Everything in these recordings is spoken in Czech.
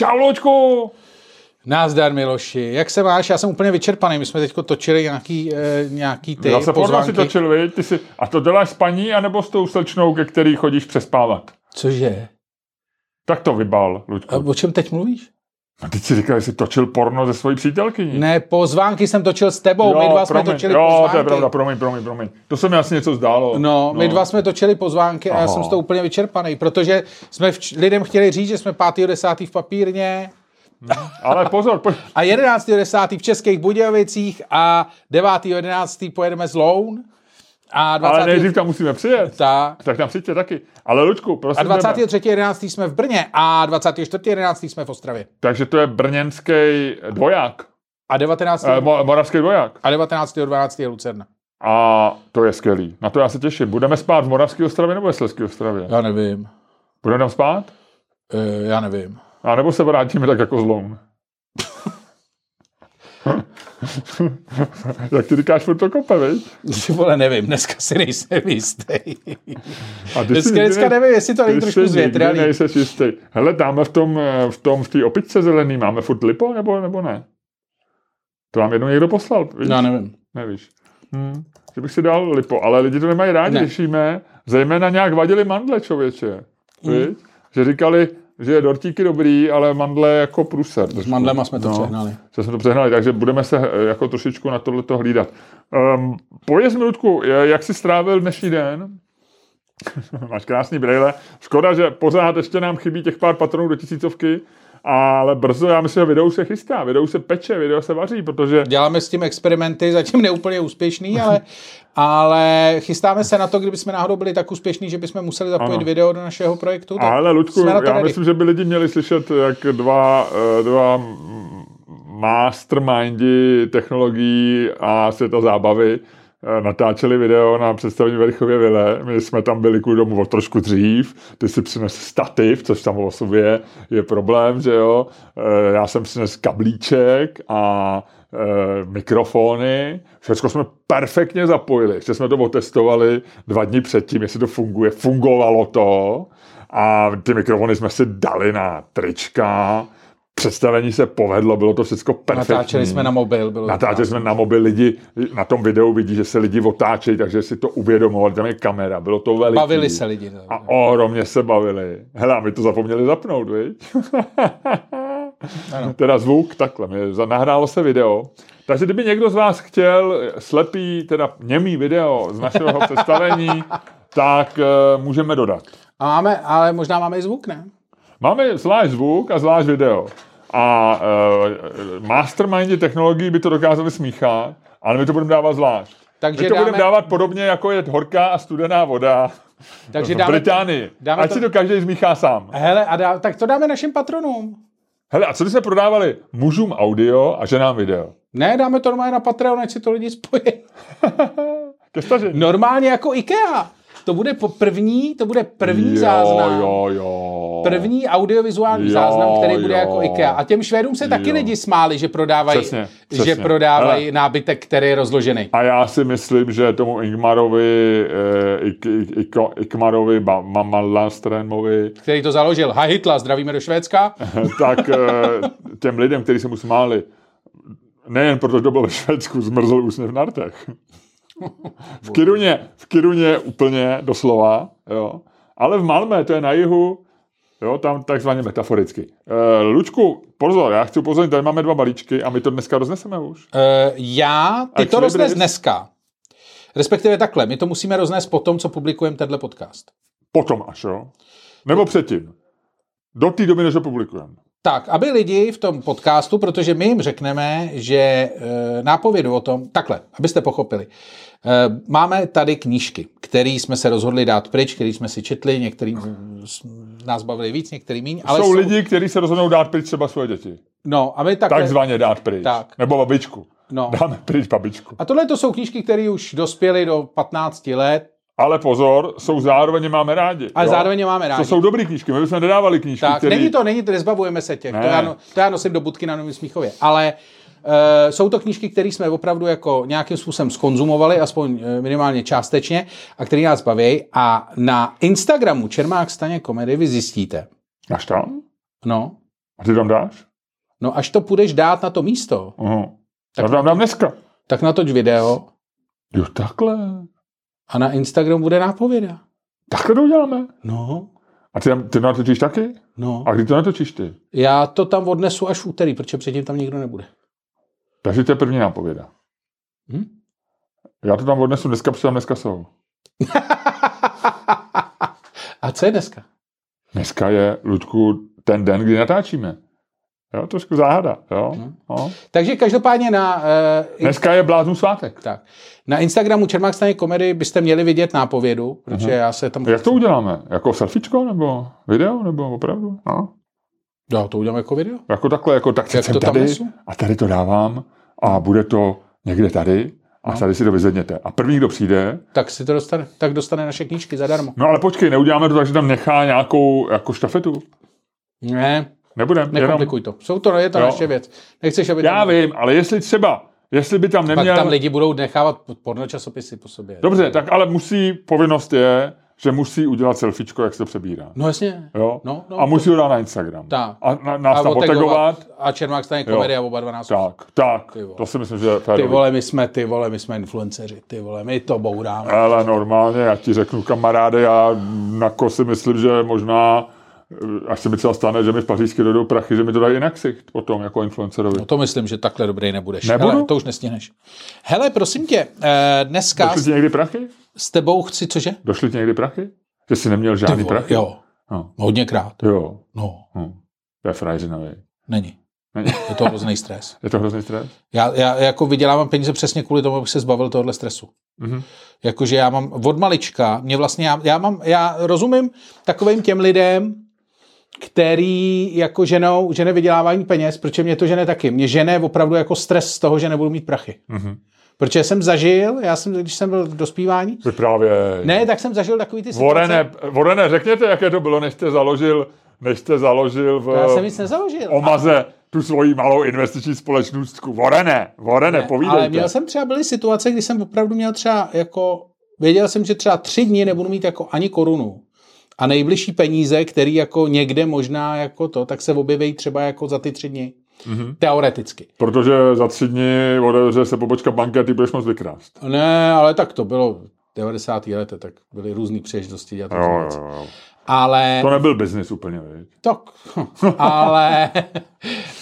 Čau, Luďku! Názdar, Miloši. Jak se máš? Já jsem úplně vyčerpaný. My jsme teď točili nějaký, eh, nějaký ty Já se porno si pozvánky. točil, viď? Ty si, a to děláš s paní, anebo s tou slečnou, ke který chodíš přespávat? Cože? Tak to vybal, Luďku. A o čem teď mluvíš? A teď si říkal, že jsi točil porno ze svojí přítelkyní. Ne, pozvánky jsem točil s tebou. my dva jsme promiň. točili jo, pozvánky. to je pravda, promiň, promiň, promiň. To se mi asi něco zdálo. No, my dva jsme točili pozvánky a já Aha. jsem z toho úplně vyčerpaný, protože jsme vč- lidem chtěli říct, že jsme 5.10. v papírně Ale pozor, pojď. a 11.10. v Českých Budějovicích a 9.11. pojedeme z Loun a 20. Ale nejdřív tam musíme přijet. tak. Tak tam přijďte taky. Ale Luďku, A prosím tebe. 23.11. jsme v Brně a 24.11. jsme v Ostravě. Takže to je brněnský dvoják. A 19. Eh, mo- moravský dvoják. a 19.12. je Lucerna. A to je skvělý. Na to já se těším. Budeme spát v Moravské ostravě nebo ve Slezské ostravě? Já nevím. Budeme tam spát? E, já nevím. A nebo se vrátíme tak jako zloun? Jak ty říkáš, furt to kope, viď? Vole, nevím, dneska si nejsem jistý. A ty Dneska, dneska ne- nevím, jestli to není trošku zvětralý. nejseš jistý. Hele, dáme v tom, eh, v tom, v té opičce zelený, máme furt lipo, nebo, nebo ne? To nám jednou někdo poslal, víš? Já nevím. Nevíš. Hm. Že bych si dal lipo, ale lidi to nemají rádi, Ne. jíme. Zejména nějak vadili mandle, člověče. Mm. Že říkali, že je dortíky dobrý, ale mandle jako průser. S mandlema jsme to No. přehnali. Že jsme to přehnali, takže budeme se eh, jako trošičku na tohleto hlídat. Um, Pověz mi, Ludku, eh, jak jsi strávil dnešní den? Máš krásný brejle. Škoda, že pořád ještě nám chybí těch pár patronů do tisícovky, ale brzo, já myslím, že video se chystá, video se peče, video se vaří, protože Děláme s tím experimenty, zatím neúplně úspěšný, ale, ale chystáme se na to, kdyby jsme náhodou byli tak úspěšní, že bychom museli zapojit Ano. video do našeho projektu. tak Ale Ludku, já ready. myslím, že by lidi měli slyšet, jak dva, eh, dva mastermindi technologií a světa zábavy natáčeli video na představení Verchově vile. My jsme tam byli kvůli domů o trošku dřív, ty si přines stativ, což tam o sobě je problém, že jo. Eh, Já jsem přines kablíček a eh, mikrofony. Všechno jsme perfektně zapojili. Ještě jsme to otestovali dva dny předtím, jestli to funguje. Fungovalo to. A ty mikrofony jsme si dali na trička. Představení se povedlo, bylo to všechno perfektní. Natáčeli jsme na mobil. Bylo to Natáčeli jsme na mobil lidi, na tom videu vidí, že se lidi otáčejí, takže si to uvědomovali, tam je kamera, bylo to veliký. Bavili se lidi. A ohromně se bavili. Hele, a my to zapomněli zapnout, viď? Ano. teda zvuk, takhle, mě nahrálo se video. Takže kdyby někdo z vás chtěl slepý, teda němý video z našeho představení, tak uh, můžeme dodat. A máme, ale možná máme i zvuk, ne? Máme zvlášť zvuk a zvlášť video. A uh, mastermindi technologií by to dokázali smíchat, ale my to budeme dávat zvlášť. Takže my to dáme- budeme dávat podobně, jako je horká a studená voda Takže v dáme, Británii. dáme Ať to- si to každý zmíchá sám. Hele, a dá, tak to dáme našim patronům. Hele, a co by jsme prodávali? Mužům audio a ženám video. Ne, dáme to normálně na Patreon, ať si to lidi spojí. Normálně jako IKEA. To bude po první, to bude první jo, záznam. Jo, jo. První audiovizuální Jo, záznam, který bude jo. jako IKEA. A těm Švédům se taky Jo. lidi smáli, že prodávají, Přesně, že přesně. prodávají Hele. nábytek, který je rozložený. A já si myslím, že tomu Ingmarovi, eh, Ik, Ik, Ik, Ikmarovi, Mamalastrémovi, Který to založil. Ha Hitler, zdravíme do Švédska. tak eh, těm lidem, kteří se mu smáli, nejen protože to bylo ve Švédsku, zmrzl úsměv na rtech. V Kiruně, v Kiruně úplně doslova, jo. Ale v Malmé, to je na jihu, jo, tam takzvaně metaforicky. E, Lučku, pozor, já chci upozornit, tady máme dva balíčky a my to dneska rozneseme už. Uh, já, ty to roznes dneska. Respektive takhle, my to musíme roznést po tom, co publikujeme tenhle podcast. Potom až, jo. Nebo předtím. Do té doby, než ho publikujeme. Tak, aby lidi v tom podcastu, protože my jim řekneme, že e, nápovědu o tom, takhle, abyste pochopili, e, máme tady knížky, které jsme se rozhodli dát pryč, které jsme si četli, některý z nás bavili víc, některý míň, ale Ale jsou, lidi, kteří se rozhodnou dát pryč třeba svoje děti. No, a my takhle, Takzvaně dát pryč. Tak. Nebo babičku. No. Dáme pryč babičku. A tohle to jsou knížky, které už dospěly do 15 let, Ale pozor, jsou zároveň máme rádi. ale jo? zároveň máme rádi. To jsou dobrý knížky, my bychom nedávali knížky, Tak, který... není to, není to, nezbavujeme se těch. Ne. To, já, no- to já nosím do budky na Novém Smíchově. Ale uh, jsou to knížky, které jsme opravdu jako nějakým způsobem skonzumovali, aspoň eh, minimálně částečně, a které nás baví. A na Instagramu Čermák Staně komedy vy zjistíte, Máš tam? no, A ty tam dáš? No až to půjdeš dát na to místo, Aha. Tak já tam dám dneska. tak natoč video Jo, takhle. A na Instagram bude nápověda. Takhle to uděláme. No, A ty, tam- ty to natočíš taky? no. A kdy to natočíš ty? Já to tam odnesu až v úterý, protože předtím tam nikdo nebude. Takže to je první nápověda. Hm? Já to tam odnesu dneska, protože tam dneska jsou. A co je dneska? Dneska je, Ludku, ten den, kdy natáčíme. Jo, trošku záhada, jo. Hm. No. Takže každopádně na, uh, Dneska je bláznů svátek. tak, na Instagramu Čermák stane komedy byste měli vidět nápovědu, protože Mhm. já se tam... Jak to uděláme? Jako selfiečko, nebo video, nebo opravdu? No. Jo, to uděláme jako video. Jako takhle, jako tak Jak jsem to tam tady nesu? a tady to dávám a bude to někde tady a No. tady si to vyzvedněte. A první, kdo přijde, Tak si to dostane, tak dostane naše knížky zadarmo. no ale počkej, neuděláme to tak, že tam nechá nějakou jako štafetu. Ne, Nebudem, jenom, nekomplikuj to. Jsou to, je to Jo. naše věc. Nechceš, aby já tam, vím, ale jestli třeba, jestli by tam pak neměl... tam lidi budou nechávat porno časopisy po sobě. Dobře, tak ale musí, povinnost je, že musí udělat selfiečko, jak se to přebírá. No jasně. Jo? No, no, a musí ho dát na Instagram. Tak. A na, nás tam otegovat. A Čermák stane komedy a oba dva nás. Tak, tak. To si myslím, že je Ty vole, my jsme, ty vole, my jsme influenceři, ty vole, my to bouráme. Ale normálně, já ti řeknu, kamaráde, já jako si myslím, že možná, až se mi třeba stane, že mi v Pařížsky dojdou prachy, že mi to dají jinak ksicht potom, jako influencerovi. No to myslím, že takhle dobrý nebudeš. Nebudu? Hele, to už nestihneš. Hele, prosím tě, eh, dneska Došly ti někdy prachy? s tebou chci, cože? Došly ti někdy prachy? Že jsi neměl žádný vole, prachy? jo, No. hodněkrát. Jo. No, Hm. To je není. Není. Je to hrozný stres. Je to hrozný stres? Já, já jako vydělávám peníze přesně kvůli tomu, abych se zbavil tohohle stresu. Mhm. Jakože já mám od malička, mě vlastně, já, já, mám, já rozumím takovým těm lidem, který jako ženou, žene vydělávání peněz, protože mě to žene taky. Mě žene opravdu jako stres z toho, že nebudu mít prachy. Mhm. Protože jsem zažil, já jsem, když jsem byl v dospívání, Vyprávěj. ne, tak jsem zažil takový ty situace. Vorene, Vorene, řekněte, jaké to bylo, než jste založil, než jste založil v Já jsem nic nezaložil. Omaze tu svoji malou investiční společnostku. Vorene, Vorene, Ne, povídejte. Ale měl jsem třeba, byly situace, kdy jsem opravdu měl třeba jako, věděl jsem, že třeba tři dny nebudu mít jako ani korunu. A nejbližší peníze, který jako někde možná jako to, tak se objeví třeba jako za ty tři dny. Mhm. Teoreticky. Protože za tři dny otevře se pobočka banky a ty budeš moc vykrást. Ne, ale tak to bylo v 90. letech, tak byly různé příležitosti dělat Jo, jo, jo. Ale To nebyl biznis úplně, viď? Tak, ale,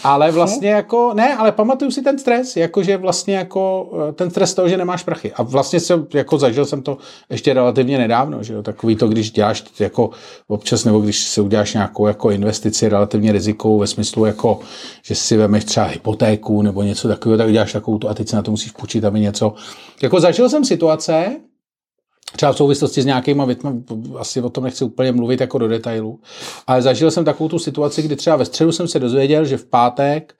ale vlastně jako, ne, ale pamatuju si ten stres, jakože vlastně jako eh, ten stres toho, že nemáš prachy. A vlastně jsem, jako zažil jsem to ještě relativně nedávno, že jo, takový to, když děláš jako občas, nebo když si uděláš nějakou jako investici relativně rizikovou ve smyslu jako, že si vemeš třeba hypotéku nebo něco takového, tak děláš takovou tu a teď si na to musíš půjčit, aby něco. Jako zažil jsem situace, třeba v souvislosti s nějakýma větmi, asi o tom nechci úplně mluvit jako do detailu, ale zažil jsem takovou tu situaci, kdy třeba ve středu jsem se dozvěděl, že v pátek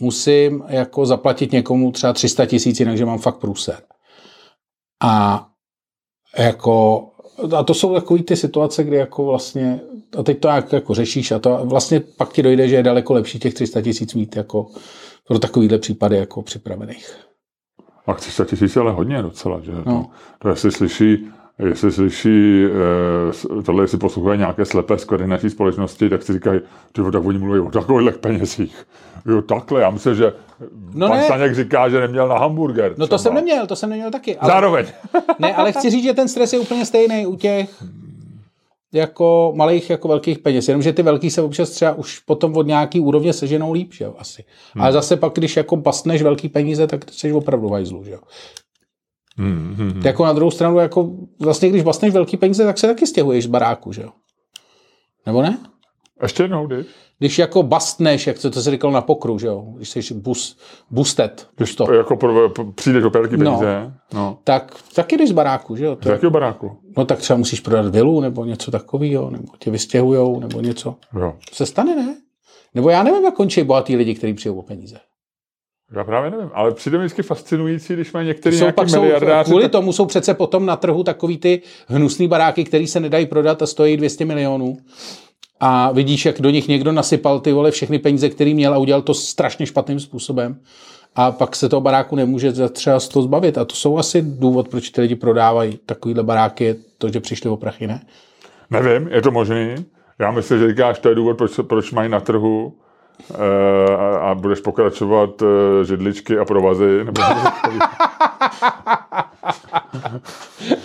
musím jako zaplatit někomu třeba 300 tisíc, jinak, že mám fakt průser. A jako a to jsou takové ty situace, kdy jako vlastně, a teď to jak, jako řešíš a to vlastně pak ti dojde, že je daleko lepší těch 300 tisíc mít jako pro takovýhle případy jako připravených. A 300 tisíc ale hodně docela, že? No. To, to jestli slyší, jestli slyší, eh, tohle jestli poslouchají nějaké slepé z koordinační společnosti, tak si říkají, ty tak oni mluví o takových penězích. Jo, takhle, já myslím, že No pan ne. Staněk říká, že neměl na hamburger. No to třeba. jsem neměl, to jsem neměl taky. Ale, Zároveň. ne, ale chci říct, že ten stres je úplně stejný u těch jako malých jako velkých peněz, jenomže ty velký se občas třeba už potom od nějaký úrovně seženou líp, že jo, asi. Hmm. Ale zase pak, když jako bastneš velký peníze, tak jsi opravdu v hajzlu, že jo. Hmm, hmm, hmm. Jako na druhou stranu, jako vlastně, když bastneš velký peníze, tak se taky stěhuješ z baráku, že jo. Nebo ne? Ještě jednou, kdy? Když jako bastneš, jak to, to se říkalo na pokru, že jo, když jsi bus, bustet, busto, Jako pro, přijdeš o velký No. peníze. No. tak taky jdeš z baráku, že jo. Z To, je- jakého baráku? no tak třeba musíš prodat vilu, nebo něco takového, nebo tě vystěhujou, nebo něco. Jo. Se stane, ne? Nebo já nevím, jak končí bohatý lidi, kteří přijou o peníze. Já právě nevím, ale přijde mi vždycky fascinující, když mají některý Jsou nějaký pak jsou, miliardáři. kvůli tak- tomu jsou přece potom na trhu takový ty hnusný baráky, který se nedají prodat a stojí 200 milionů. A vidíš, jak do nich někdo nasypal ty vole všechny peníze, který měl a udělal to strašně špatným způsobem. A pak se toho baráku nemůže za třeba z toho zbavit. A to jsou asi důvod, proč ty lidi prodávají takovýhle baráky, je to, že přišli o prachy, ne? Nevím, je to možný. Já myslím, že říkáš, to je důvod, proč, proč mají na trhu a, a budeš pokračovat eh, židličky a provazy. Nebo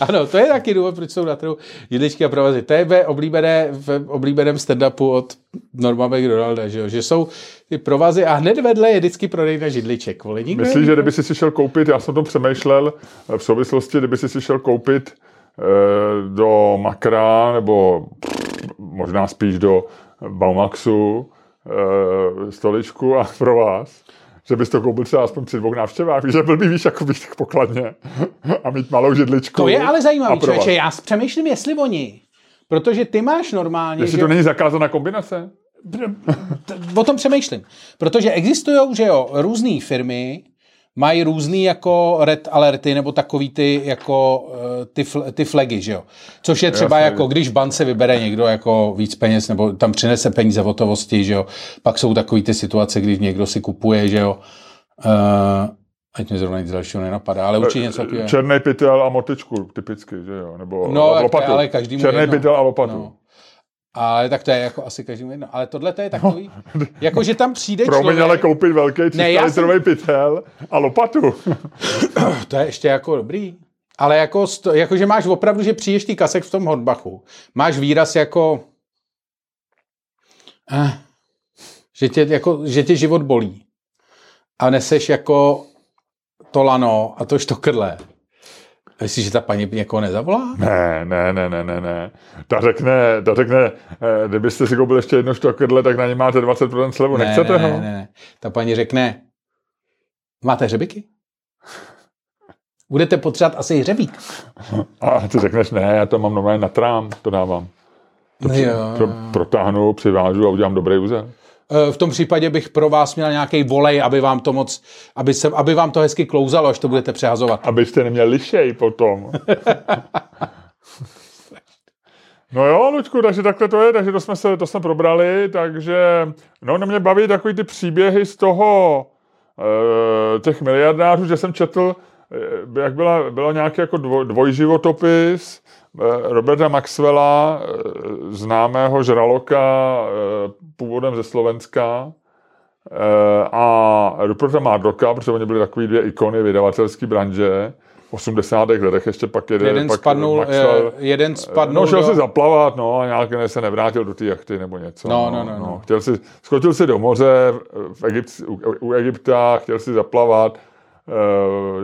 Ano, to je taky důvod, proč jsou na trhu židličky a provazy. To je ve, oblíbené, v oblíbeném stand-upu od Norma McDonalda, že, jo? že jsou ty provazy a hned vedle je vždycky prodejna židliček. Vole, nikdo Myslíš, že kdyby si si šel koupit, já jsem o tom přemýšlel eh, v souvislosti, kdyby si si šel koupit eh, do Makra nebo možná spíš do Baumaxu eh, stoličku a pro vás, že bys to koupil třeba aspoň při dvou návštěvách, víš, že blbý víš, jako být tak pokladně a mít malou židličku. To je ale zajímavé, člověče. Já přemýšlím, jestli oni. Protože ty máš normálně, Jestli že... to není zakázaná kombinace? O tom přemýšlím. Protože existují, že jo, různé firmy, mají různý jako red alerty nebo takový ty jako eh, ty, ty flagy, že jo. Což je třeba Jasně. jako, když v bance vybere někdo jako víc peněz nebo tam přinese peníze v hotovosti, že jo. Pak jsou takový ty situace, když někdo si kupuje, že jo. Uh, ať mě zrovna nic dalšího nenapadá, ale určitě něco takového. Černý pytel a motičku, typicky, že jo? Nebo No, lopatu. ale každému Černý pytel a lopatu. No. Ale tak to je jako asi každému jedno. Ale tohle to je takový, jako že tam přijde Promiň, člověk, ale koupit velký 300 Ne, já litrový pytel a lopatu. to je ještě jako dobrý. Ale jako, sto, jako že máš opravdu, že přijdeš ty kasek v tom hotbachu. Máš výraz jako, eh, že, tě, jako, že tě život bolí. A neseš jako to lano a to štokrle. Myslíš, že ta paní někoho nezavolá? Ne, ne, ne, ne, ne, ne. Ta řekne, ta řekne, eh, kdybyste si koupili ještě jedno štokrle, tak na ně máte 20% slevu. Ne, Nechcete ne, ho? ne, ne, ne. Ta paní řekne, máte hřebiky? Budete potřebovat asi hřebík. A ty řekneš, ne, já to mám normálně na trám, to dávám. No jo. Pro, protáhnu, přivážu a udělám dobrý úzel. Eh, V tom případě bych pro vás měl nějaký volej, aby vám to moc, aby, se, aby vám to hezky klouzalo, až to budete přehazovat. Abyste neměli lišej potom. No jo, Lučku, takže takhle to je, takže to jsme, se, to jsme probrali, takže no, na mě baví takový ty příběhy z toho, e, těch miliardářů, že jsem četl, e, jak byla, bylo nějaký jako dvoj, dvojživotopis Roberta Maxwella, e, známého žraloka e, původem ze Slovenska, a Ruperta Murdocha, protože oni byli takový dvě ikony vydavatelské branže, v 80. letech ještě pak jeden, Jeden pak spadnul, Maxwell, eh, jeden spadnul No, šel do- si zaplavat, no, a nějak ne, se nevrátil do té jachty nebo něco. No, no, no, no. Chtěl si, skočil si do moře v Egypt, u, u Egypta, chtěl si zaplavat, eh,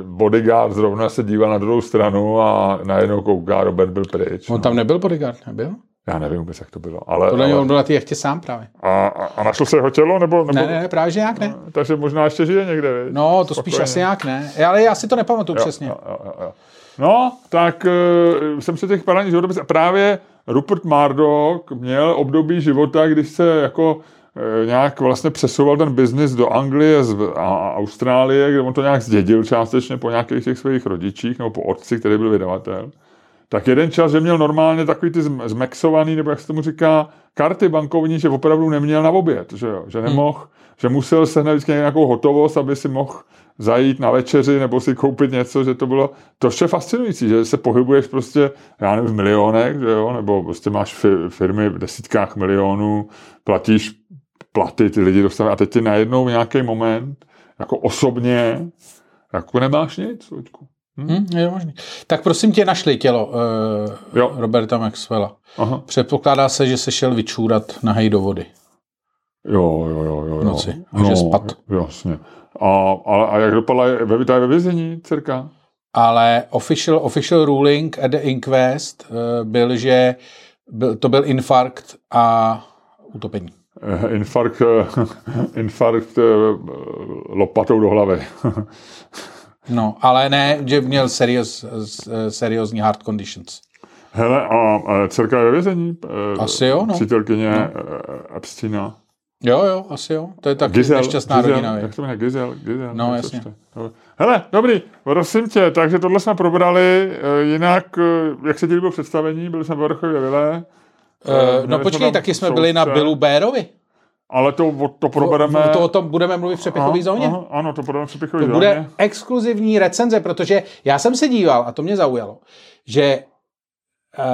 bodyguard zrovna se díval na druhou stranu a najednou kouká, Robert byl pryč. On No. tam nebyl bodyguard, nebyl? Já nevím vůbec, jak to bylo. Ale, Podle ale on byl na té jachtě sám právě. a, a, a našlo se jeho tělo? Nebo, nebo, Ne, ne, ne, právě že nějak ne. Takže možná ještě žije někde, viď? No, to spíš Spokojeně. asi nějak ne. Ale já si to nepamatuju Jo, přesně. Jo, jo, jo. No, tak uh, jsem se těch paralelních životopisů, právě Rupert Murdoch měl období života, když se jako nějak vlastně přesouval ten biznis do Anglie z, a, Austrálie, kde on to nějak zdědil částečně po nějakých těch svých rodičích nebo po otci, který byl vydavatel. Tak jeden čas, že měl normálně takový ty zm- zmexovaný, nebo jak se tomu říká, karty bankovní, že opravdu neměl na oběd, že jo, že nemohl, hmm. že musel sehnat vždycky nějakou hotovost, aby si mohl zajít na večeři nebo si koupit něco, že to bylo, to je fascinující, že se pohybuješ prostě, já nevím, v milionech, že jo, nebo prostě máš fi- firmy v desítkách milionů, platíš platy, ty lidi dostávají a teď ty najednou v nějaký moment, jako osobně, jako nemáš nic, Luďku. Hm, je možný. Tak prosím tě, našli tělo uh, Jo. Roberta Maxwella. Aha. Předpokládá se, že se šel vyčůrat na hej do vody. Jo, jo, jo, jo. jo. noci. A že spad. Jasně. A, a, a jak dopadla, ve, ve vězení, dcerka? Ale official, official ruling at the inquest uh, byl, že byl, to byl infarkt a utopení. Eh, Infarkt, eh, infarkt eh, lopatou do hlavy. No, ale ne, že měl serióz, eh, seriózní heart conditions. Hele, a, dcerka je ve vězení? Asi jo, no. Přítelkyně no. Epsteina. Jo, jo, asi jo. To je taky Gizel, nešťastná Gizel, rodina. jak viď? to jmenuje? Gizel, Gizel. No, jasně. Hele, dobrý, prosím tě, takže tohle jsme probrali, jinak, jak se ti líbilo představení, byli jsme v Vrchově Vile. Uh, no počkej, taky jsme byli na Billu Bérovi. Ale to, to probereme... To o tom budeme mluvit v přepichové zóně. Aha, ano, to probereme v přepichové To zóně. bude exkluzivní recenze, protože já jsem se díval, a to mě zaujalo, že uh,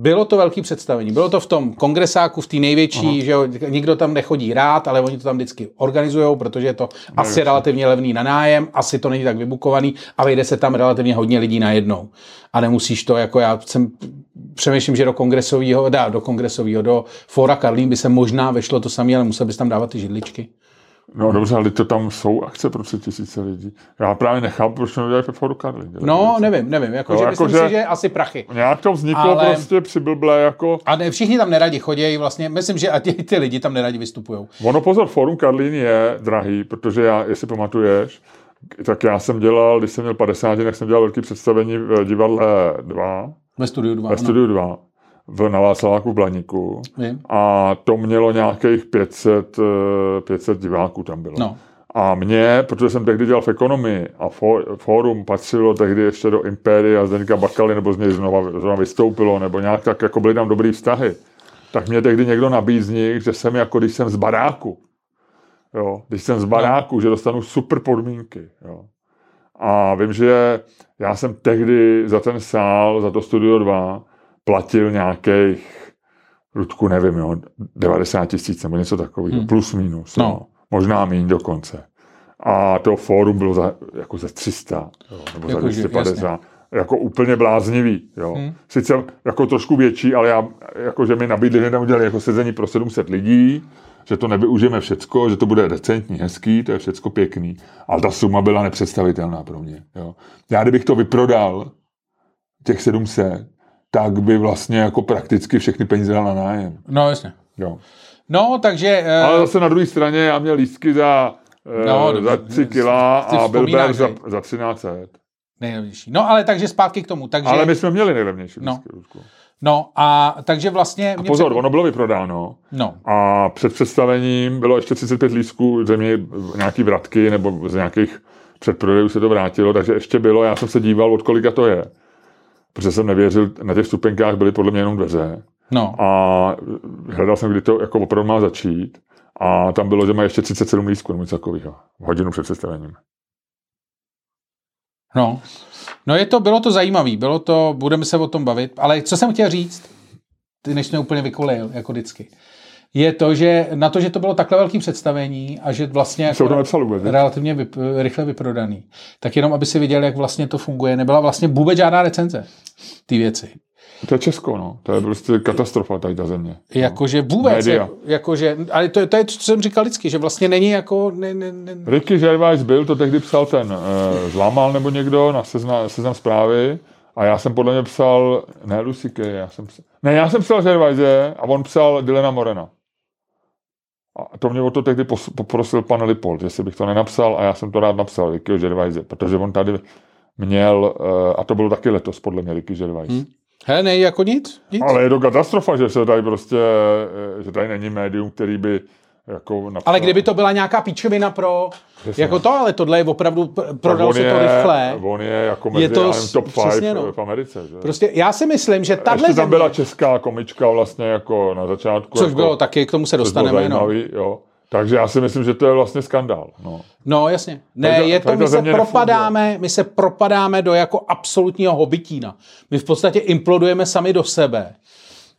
Bylo to velký představení. Bylo to v tom kongresáku, v té největší, Aha. že jo, nikdo tam nechodí rád, ale oni to tam vždycky organizují, protože je to ne, asi relativně levný na nájem, asi to není tak vybukovaný a vejde se tam relativně hodně lidí najednou. A nemusíš to, jako já jsem přemýšlím, že do kongresového, dá, do kongresového, do Fora Karlín by se možná vešlo to samé, ale musel bys tam dávat ty židličky. No dobře, ale to tam jsou akce pro tři tisíce lidí. Já právě nechápu, proč to nedělají ve Foru Karlin. No, nevím, nevím. Jako, no, že jako, myslím že si, že asi prachy. Nějak to vzniklo ale... prostě přiblblé jako... A ne, všichni tam neradi chodí, vlastně, myslím, že a ty, ty lidi tam neradi vystupují. Ono pozor, Forum Karlín je drahý, protože já, jestli pamatuješ, tak já jsem dělal, když jsem měl 50, tak jsem dělal velké představení v divadle 2. Ve studiu 2. Ve studiu 2 v, na Václaváku v Blaníku. A to mělo nějakých 500, 500 eh, diváků tam bylo. No. A mě, protože jsem tehdy dělal v ekonomii a fórum patřilo tehdy ještě do Impéria Zdeňka Bakaly, nebo z něj znova, znova vystoupilo, nebo nějak tak, jako byly tam dobrý vztahy, tak mě tehdy někdo nabízní, že jsem jako, když jsem z baráku, jo, když jsem z no. baráku, no. že dostanu super podmínky, jo. A vím, že já jsem tehdy za ten sál, za to Studio 2, platil nějakých, Ludku, nevím, jo, 90 tisíc nebo něco takového, hmm. plus minus, no. Jo, možná méně dokonce. A to fórum bylo za, jako ze 300, jo, nebo jako za 250. Jako úplně bláznivý. Jo. Hmm. Sice jako trošku větší, ale já, jako, že mi nabídli, že tam udělali jako sezení pro 700 lidí, že to nevyužijeme všecko, že to bude decentní, hezký, to je všecko pěkný. Ale ta suma byla nepředstavitelná pro mě. Jo. Já kdybych to vyprodal, těch 700, tak by vlastně jako prakticky všechny peníze dal na nájem. No, jasně. Jo. No, takže... Uh... Ale zase na druhé straně já měl lístky za, uh, no, za 3 kila a byl za, za 13 set. Nejlevnější. No, ale takže zpátky k tomu. Takže... Ale my jsme měli nejlevnější no. lístky. No a takže vlastně... A pozor, před... ono bylo vyprodáno. No. A před představením bylo ještě 35 lístků, země nějaký vratky nebo z nějakých předprodejů se to vrátilo, takže ještě bylo, já jsem se díval, od kolika to je protože jsem nevěřil, na těch stupenkách byly podle mě jenom dveře. No. A hledal jsem, kdy to jako opravdu má začít. A tam bylo, že má ještě 37 lístků nebo něco takového. Hodinu před představením. No. No je to, bylo to zajímavé, bylo to, budeme se o tom bavit, ale co jsem chtěl říct, ty než mě úplně vykolejil, jako vždycky je to, že na to, že to bylo takhle velký představení a že vlastně jako to vůbec, relativně vyp, rychle vyprodaný, tak jenom, aby si viděl, jak vlastně to funguje, nebyla vlastně vůbec žádná recenze ty věci. To je Česko, no. To je prostě katastrofa tady ta země. No. Jakože vůbec. Média. Jakože, ale to, to je, co jsem říkal vždycky, že vlastně není jako... Ne, ne, ne. Ricky Gervais byl, to tehdy psal ten uh, Zlamal nebo někdo na seznam, seznam zprávy a já jsem podle mě psal, ne Lucy Kay, já jsem psal, ne, já jsem psal Gervaise a on psal Dylena Morena. A to mě o to tehdy poprosil pan Lipold, jestli bych to nenapsal a já jsem to rád napsal, Ricky Gervaise, protože on tady měl, eh, a to bylo taky letos podle mě Ricky Gervais. Hmm. He, nej, jako nic, nic. Ale je to katastrofa, že se tady prostě, eh, že tady není médium, který by jako napsal... Ale kdyby to byla nějaká píčovina pro Přesně. jako to, ale tohle je opravdu, prodal se to rychle. On je jako mezi je to, top 5 no. v Americe. Že? Prostě já si myslím, že tahle Ještě tam byla česká komička vlastně jako na začátku. Což jako, bylo taky, k tomu se dostaneme. No. jo. Takže já si myslím, že to je vlastně skandál. No, no jasně. Ne, tady, je to, my se propadáme, nefunguje. my se propadáme do jako absolutního hobitína. My v podstatě implodujeme sami do sebe.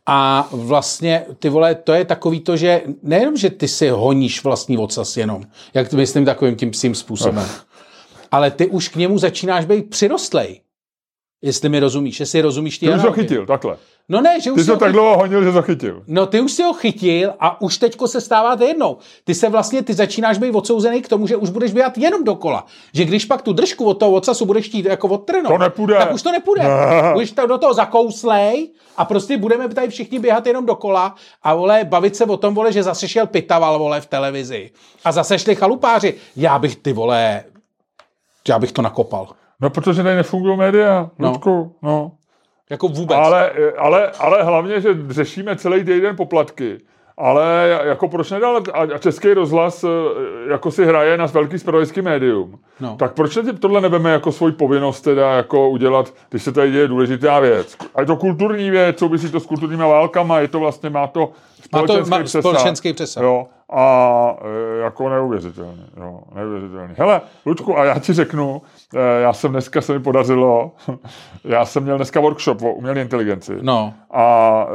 A vlastně, ty vole, to je takový to, že nejenom, že ty si honíš vlastní ocas jenom, jak myslím takovým tím psím způsobem, ale ty už k němu začínáš být přirostlej. Jestli mi rozumíš, jestli rozumíš ty Ty už ho chytil, takhle. No ne, že už Ty jsi ho tak dlouho honil, že to chytil. No ty už si ho chytil a už teďko se stáváte jednou. Ty se vlastně, ty začínáš být odsouzený k tomu, že už budeš běhat jenom dokola. Že když pak tu držku od toho ocasu budeš chtít jako odtrhnout, to nepůjde. tak už to nepůjde. Ne. Už to do toho zakouslej a prostě budeme tady všichni běhat jenom dokola a vole, bavit se o tom, vole, že zase šel pitaval, vole, v televizi. A zase šli chalupáři. Já bych ty, vole, já bych to nakopal. No, protože tady nefungují média, no. Ludku, no. Jako vůbec. Ale, ale, ale hlavně, že řešíme celý týden poplatky. Ale jako proč nedal, a Český rozhlas e, jako si hraje na velký spravodajský médium, no. tak proč tohle nebeme jako svůj povinnost teda jako udělat, když se tady děje důležitá věc. A je to kulturní věc, souvisí to s kulturníma válkama, je to vlastně, má to společenský, má to, má společenský přesah. Jo. a e, jako neuvěřitelný, jo, neuvěřitelný. Hele, Lučku, a já ti řeknu, já jsem dneska, se mi podařilo, já jsem měl dneska workshop o umělé inteligenci. No. A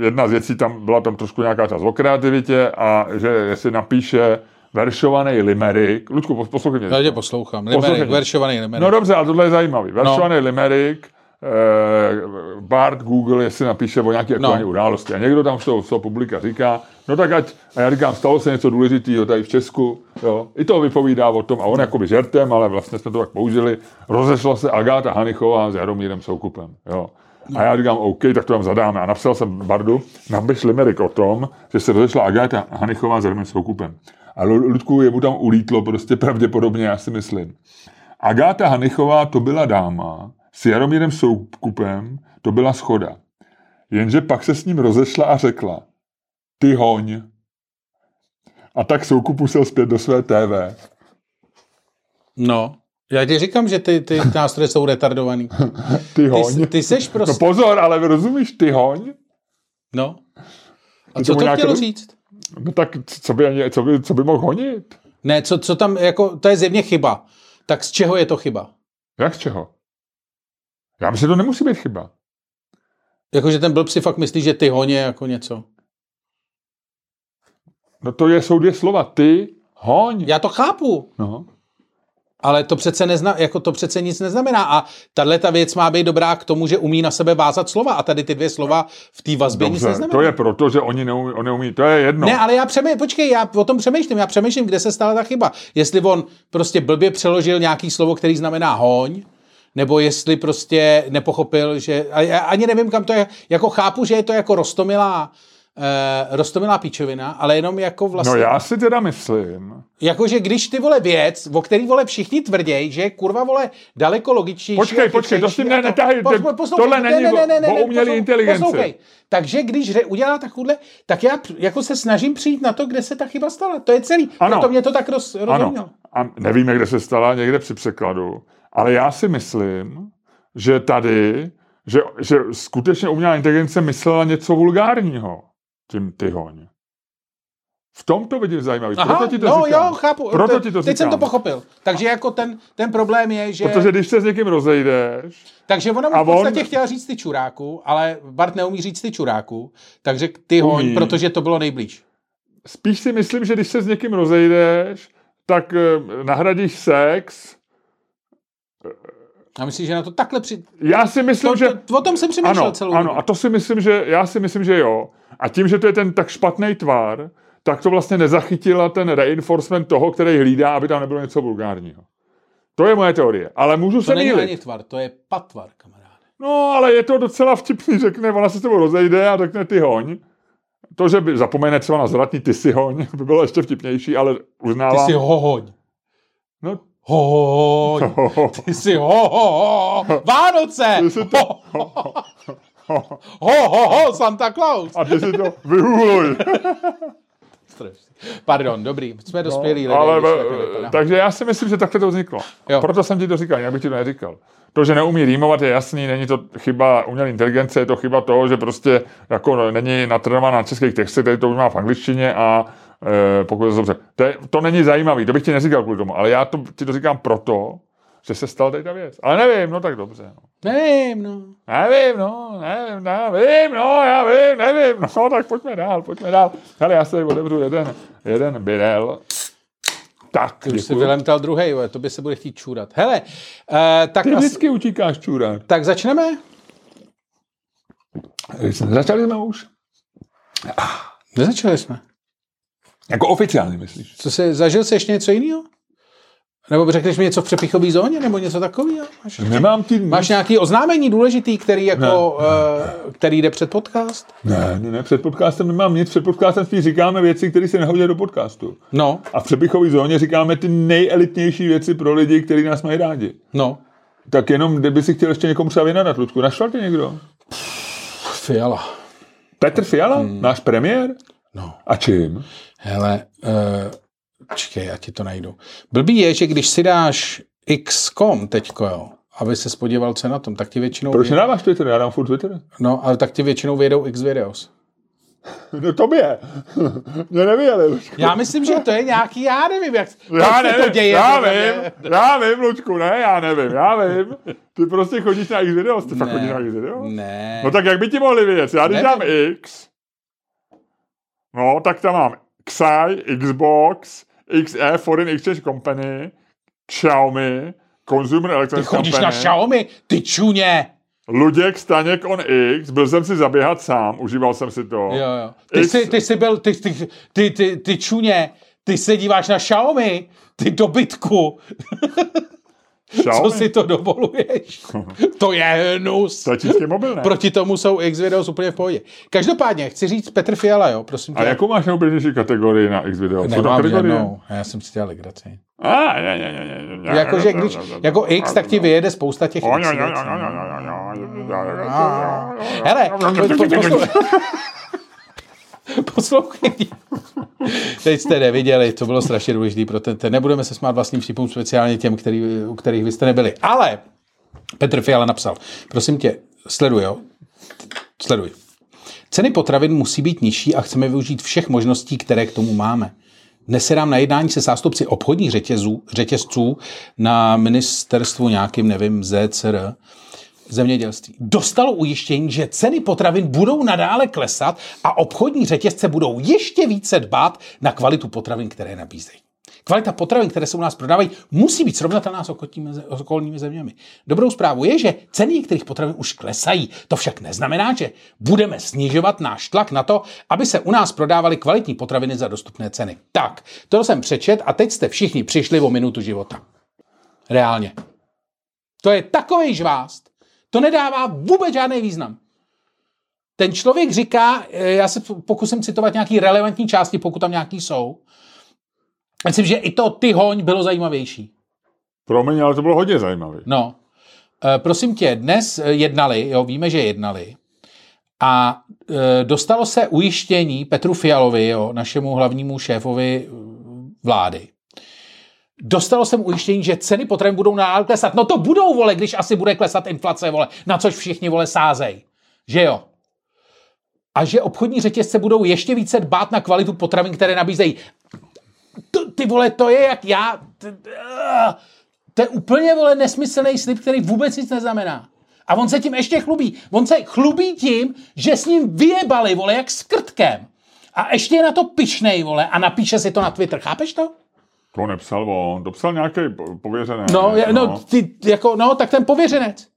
e, jedna z věcí tam byla tam trošku nějaká část o kreativitě a že jestli napíše veršovaný limerick, Lučku, poslouchej mě. Já tě poslouchám. Limerick, veršovaný limerick. No dobře, ale tohle je zajímavý. Veršovaný no. limerick, eh, Bart Google, jestli napíše o nějaké aktuální no. události. A někdo tam z toho, z toho publika říká, no tak ať, a já říkám, stalo se něco důležitého tady v Česku, jo. I to vypovídá o tom, a on jakoby žertem, ale vlastně jsme to tak použili, rozešla se Agáta Hanichová s Jaromírem Soukupem, jo. A já říkám, OK, tak to tam zadáme. A napsal jsem Bardu, napiš limerick o tom, že se rozešla Agáta Hanichová s Jaromírem Soukupem. A Ludku je mu tam ulítlo prostě pravděpodobně, já si myslím. Agáta Hanichová to byla dáma, s Jaromírem Soukupem to byla schoda. Jenže pak se s ním rozešla a řekla, ty hoň. A tak Soukup musel zpět do své TV. No, já ti říkám, že ty, ty nástroje jsou retardovaný. ty hoň. Ty, ty seš prostě... No pozor, ale rozumíš, ty hoň? No. A co to chtělo říct? No tak co by, co by, co by mohl honit? Ne, co, co tam, jako, to je zjevně chyba. Tak z čeho je to chyba? Jak z čeho? Já myslím, že to nemusí být chyba. Jakože ten blb si fakt myslí, že ty honě jako něco. No to je, jsou dvě slova. Ty, hoň. Já to chápu. No. Ale to přece, nezna, jako to přece nic neznamená. A tahle ta věc má být dobrá k tomu, že umí na sebe vázat slova. A tady ty dvě slova v té vazbě Dobře, nic neznamená. To je proto, že oni neumí, on neumí, to je jedno. Ne, ale já přemýšlím, počkej, já o tom přemýšlím, já přemýšlím, kde se stala ta chyba. Jestli on prostě blbě přeložil nějaký slovo, který znamená hoň, nebo jestli prostě nepochopil, že, ani nevím, kam to je, jako chápu, že je to jako rostomilá, uh, rostomilá píčovina, ale jenom jako vlastně... No já si teda myslím... Jakože když ty vole věc, o který vole všichni tvrdějí, že je kurva vole daleko logičtější... Počkej, počkej, to si mě netahy, tohle není ne, ne, ne, o umělé inteligenci. Poslouchej. Takže když udělá takovouhle, tak já jako se snažím přijít na to, kde se ta chyba stala. To je celý. Ano. Proto mě to tak roz. Ano. A nevíme, kde se stala, někde při překladu. Ale já si myslím, že tady, že, že skutečně umělá inteligence myslela něco vulgárního tím tyhoň. V tom to vidím zajímavý. Aha, proto ti to no říkám. jo, chápu. Proto to, ti to teď říkám. jsem to pochopil. Takže jako ten, ten problém je, že... Protože když se s někým rozejdeš... Takže ona mu v podstatě on... chtěla říct ty čuráku, ale Bart neumí říct ty čuráku, takže ty hoň, protože to bylo nejblíž. Spíš si myslím, že když se s někým rozejdeš, tak eh, nahradíš sex a myslíš, že na to takhle při... Já si myslím, to, že... To, o tom jsem přemýšlel ano, celou Ano, dobu. a to si myslím, že... Já si myslím, že jo. A tím, že to je ten tak špatný tvar, tak to vlastně nezachytila ten reinforcement toho, který hlídá, aby tam nebylo něco vulgárního. To je moje teorie. Ale můžu to se není ani tvar, to je patvar, kamaráde. No, ale je to docela vtipný, řekne, ona se s tebou rozejde a řekne ty hoň. To, že by zapomene třeba na zlatní ty si hoň, by bylo ještě vtipnější, ale uznávám... Ty si hohoň. No, Hohoň. Ty jsi ho, ho, ho. Vánoce. Ty jsi to... Ho, ho, ho, ho, Santa Claus. A ty si to vyhuluj. Pardon, dobrý, jsme dospělí no, lidé. Ale, no. takže já si myslím, že takhle to vzniklo. Jo. Proto jsem ti to říkal, jinak bych ti to neříkal. To, že neumí rýmovat, je jasný, není to chyba umělé inteligence, je to chyba toho, že prostě jako není natrénovaná na českých textech, tady to už má v angličtině a e, pokud to dobře. To, je, to není zajímavý, to bych ti neříkal kvůli tomu, ale já to, ti to říkám proto, že se stala tady ta věc. Ale nevím, no tak dobře. No. Nevím, no. Nevím, no, nevím, nevím, no, já vím, nevím, no, tak pojďme dál, pojďme dál. Hele, já se otevřu jeden, jeden birel. Tak, Ty už si vylemtal druhý, to by se bude chtít čůrat. Hele, uh, tak... Ty vždycky utíkáš čůrat. Tak začneme? Začali jsme už? Nezačali jsme. Jako oficiálně myslíš? Co se, zažil jsi ještě něco jiného? Nebo řekneš mi něco v přepichové zóně, nebo něco takového? Máš, Nemám ti... máš nějaký oznámení důležitý, který, jako, uh, který jde před podcast? Ne, ne, ne, před podcastem nemám nic. Před podcastem spíš říkáme věci, které se nehodí do podcastu. No. A v přepichové zóně říkáme ty nejelitnější věci pro lidi, kteří nás mají rádi. No. Tak jenom, kdyby si chtěl ještě někomu třeba vynadat, Ludku, našel tě někdo? Fiala. Petr Fiala? Hmm. Náš premiér? No. A čím? Hele, uh, čekej, já ti to najdu. Blbý je, že když si dáš XCOM teďko, jo, aby se spodíval, co na tom, tak ti většinou... Proč nedáváš Twitter? Já dám furt Twitter. No, ale tak ti většinou vědou X videos. No tobě. Mě nevěděli, Lučku. Já myslím, že to je nějaký, já nevím, jak Já nevím, to děje. já vím, mě. já vím, Lučku, ne, já nevím, já vím. Ty prostě chodíš na X videos, ty fakt Ne. chodíš na X videos? Ne. No tak jak by ti mohli vědět? Já když Nevím. dám X, no tak tam mám Xi, Xbox, XE, Foreign Exchange Company, Xiaomi, Consumer Ty Electronics chodíš Company, na Xiaomi, ty čuně. Luděk Staněk on X, byl jsem si zaběhat sám, užíval jsem si to. Jo, jo. Ty, X- jsi, ty jsi byl, ty, ty, ty, ty, ty čuně, ty se díváš na Xiaomi, ty dobytku. Xiaomi? Co si to dovoluješ? to je hnus. To je mobil, ne? Proti tomu jsou X videos úplně v pohodě. Každopádně, chci říct Petr Fiala, jo, prosím tě. A jakou máš nejoblíbenější kategorii na X video? Co Nemám žádnou, já jsem si dělal legraci. A, ne, ne, ne, Jakože když, jako X, tak ti vyjede spousta těch X. Hele, po- po- poslu- poslouchej. Teď jste neviděli, to bylo strašně důležité pro ten, ten. Nebudeme se smát vlastním vtipům, speciálně těm, který, u kterých vy jste nebyli. Ale Petr Fiala napsal, prosím tě, sleduj, jo? Sleduj. Ceny potravin musí být nižší a chceme využít všech možností, které k tomu máme. Dnes se dám na jednání se zástupci obchodních řetězů, řetězců na ministerstvu nějakým, nevím, ZCR, zemědělství. Dostalo ujištění, že ceny potravin budou nadále klesat a obchodní řetězce budou ještě více dbát na kvalitu potravin, které nabízejí. Kvalita potravin, které se u nás prodávají, musí být srovnatelná s okolními, zeměmi. Dobrou zprávu je, že ceny některých potravin už klesají. To však neznamená, že budeme snižovat náš tlak na to, aby se u nás prodávaly kvalitní potraviny za dostupné ceny. Tak, to jsem přečet a teď jste všichni přišli o minutu života. Reálně. To je takový žvást. To nedává vůbec žádný význam. Ten člověk říká, eh, já se pokusím citovat nějaký relevantní části, pokud tam nějaký jsou. Myslím, že i to ty hoň bylo zajímavější. Promiň, ale to bylo hodně zajímavé. No, e, prosím tě, dnes eh, jednali, jo, víme, že jednali, a e, dostalo se ujištění Petru Fialovi, jo, našemu hlavnímu šéfovi vlády. Dostalo jsem ujištění, že ceny potravin budou nadále klesat. No to budou, vole, když asi bude klesat inflace, vole, na což všichni, vole, sázej. Že jo? A že obchodní řetězce budou ještě více dbát na kvalitu potravin, které nabízejí. To, ty vole, to je jak já... ah, To je úplně, vole, nesmyslný slib, který vůbec nic neznamená. A on se tím ještě chlubí. On se chlubí tím, že s ním vyjebali, vole, jak s krtkem. A ještě je na to pišnej, vole, a napíše si to na Twitter. Chápeš to? To nepsal on, to psal nějaký pověřený. No, je, no, ty, jako, no, tak ten pověřenec.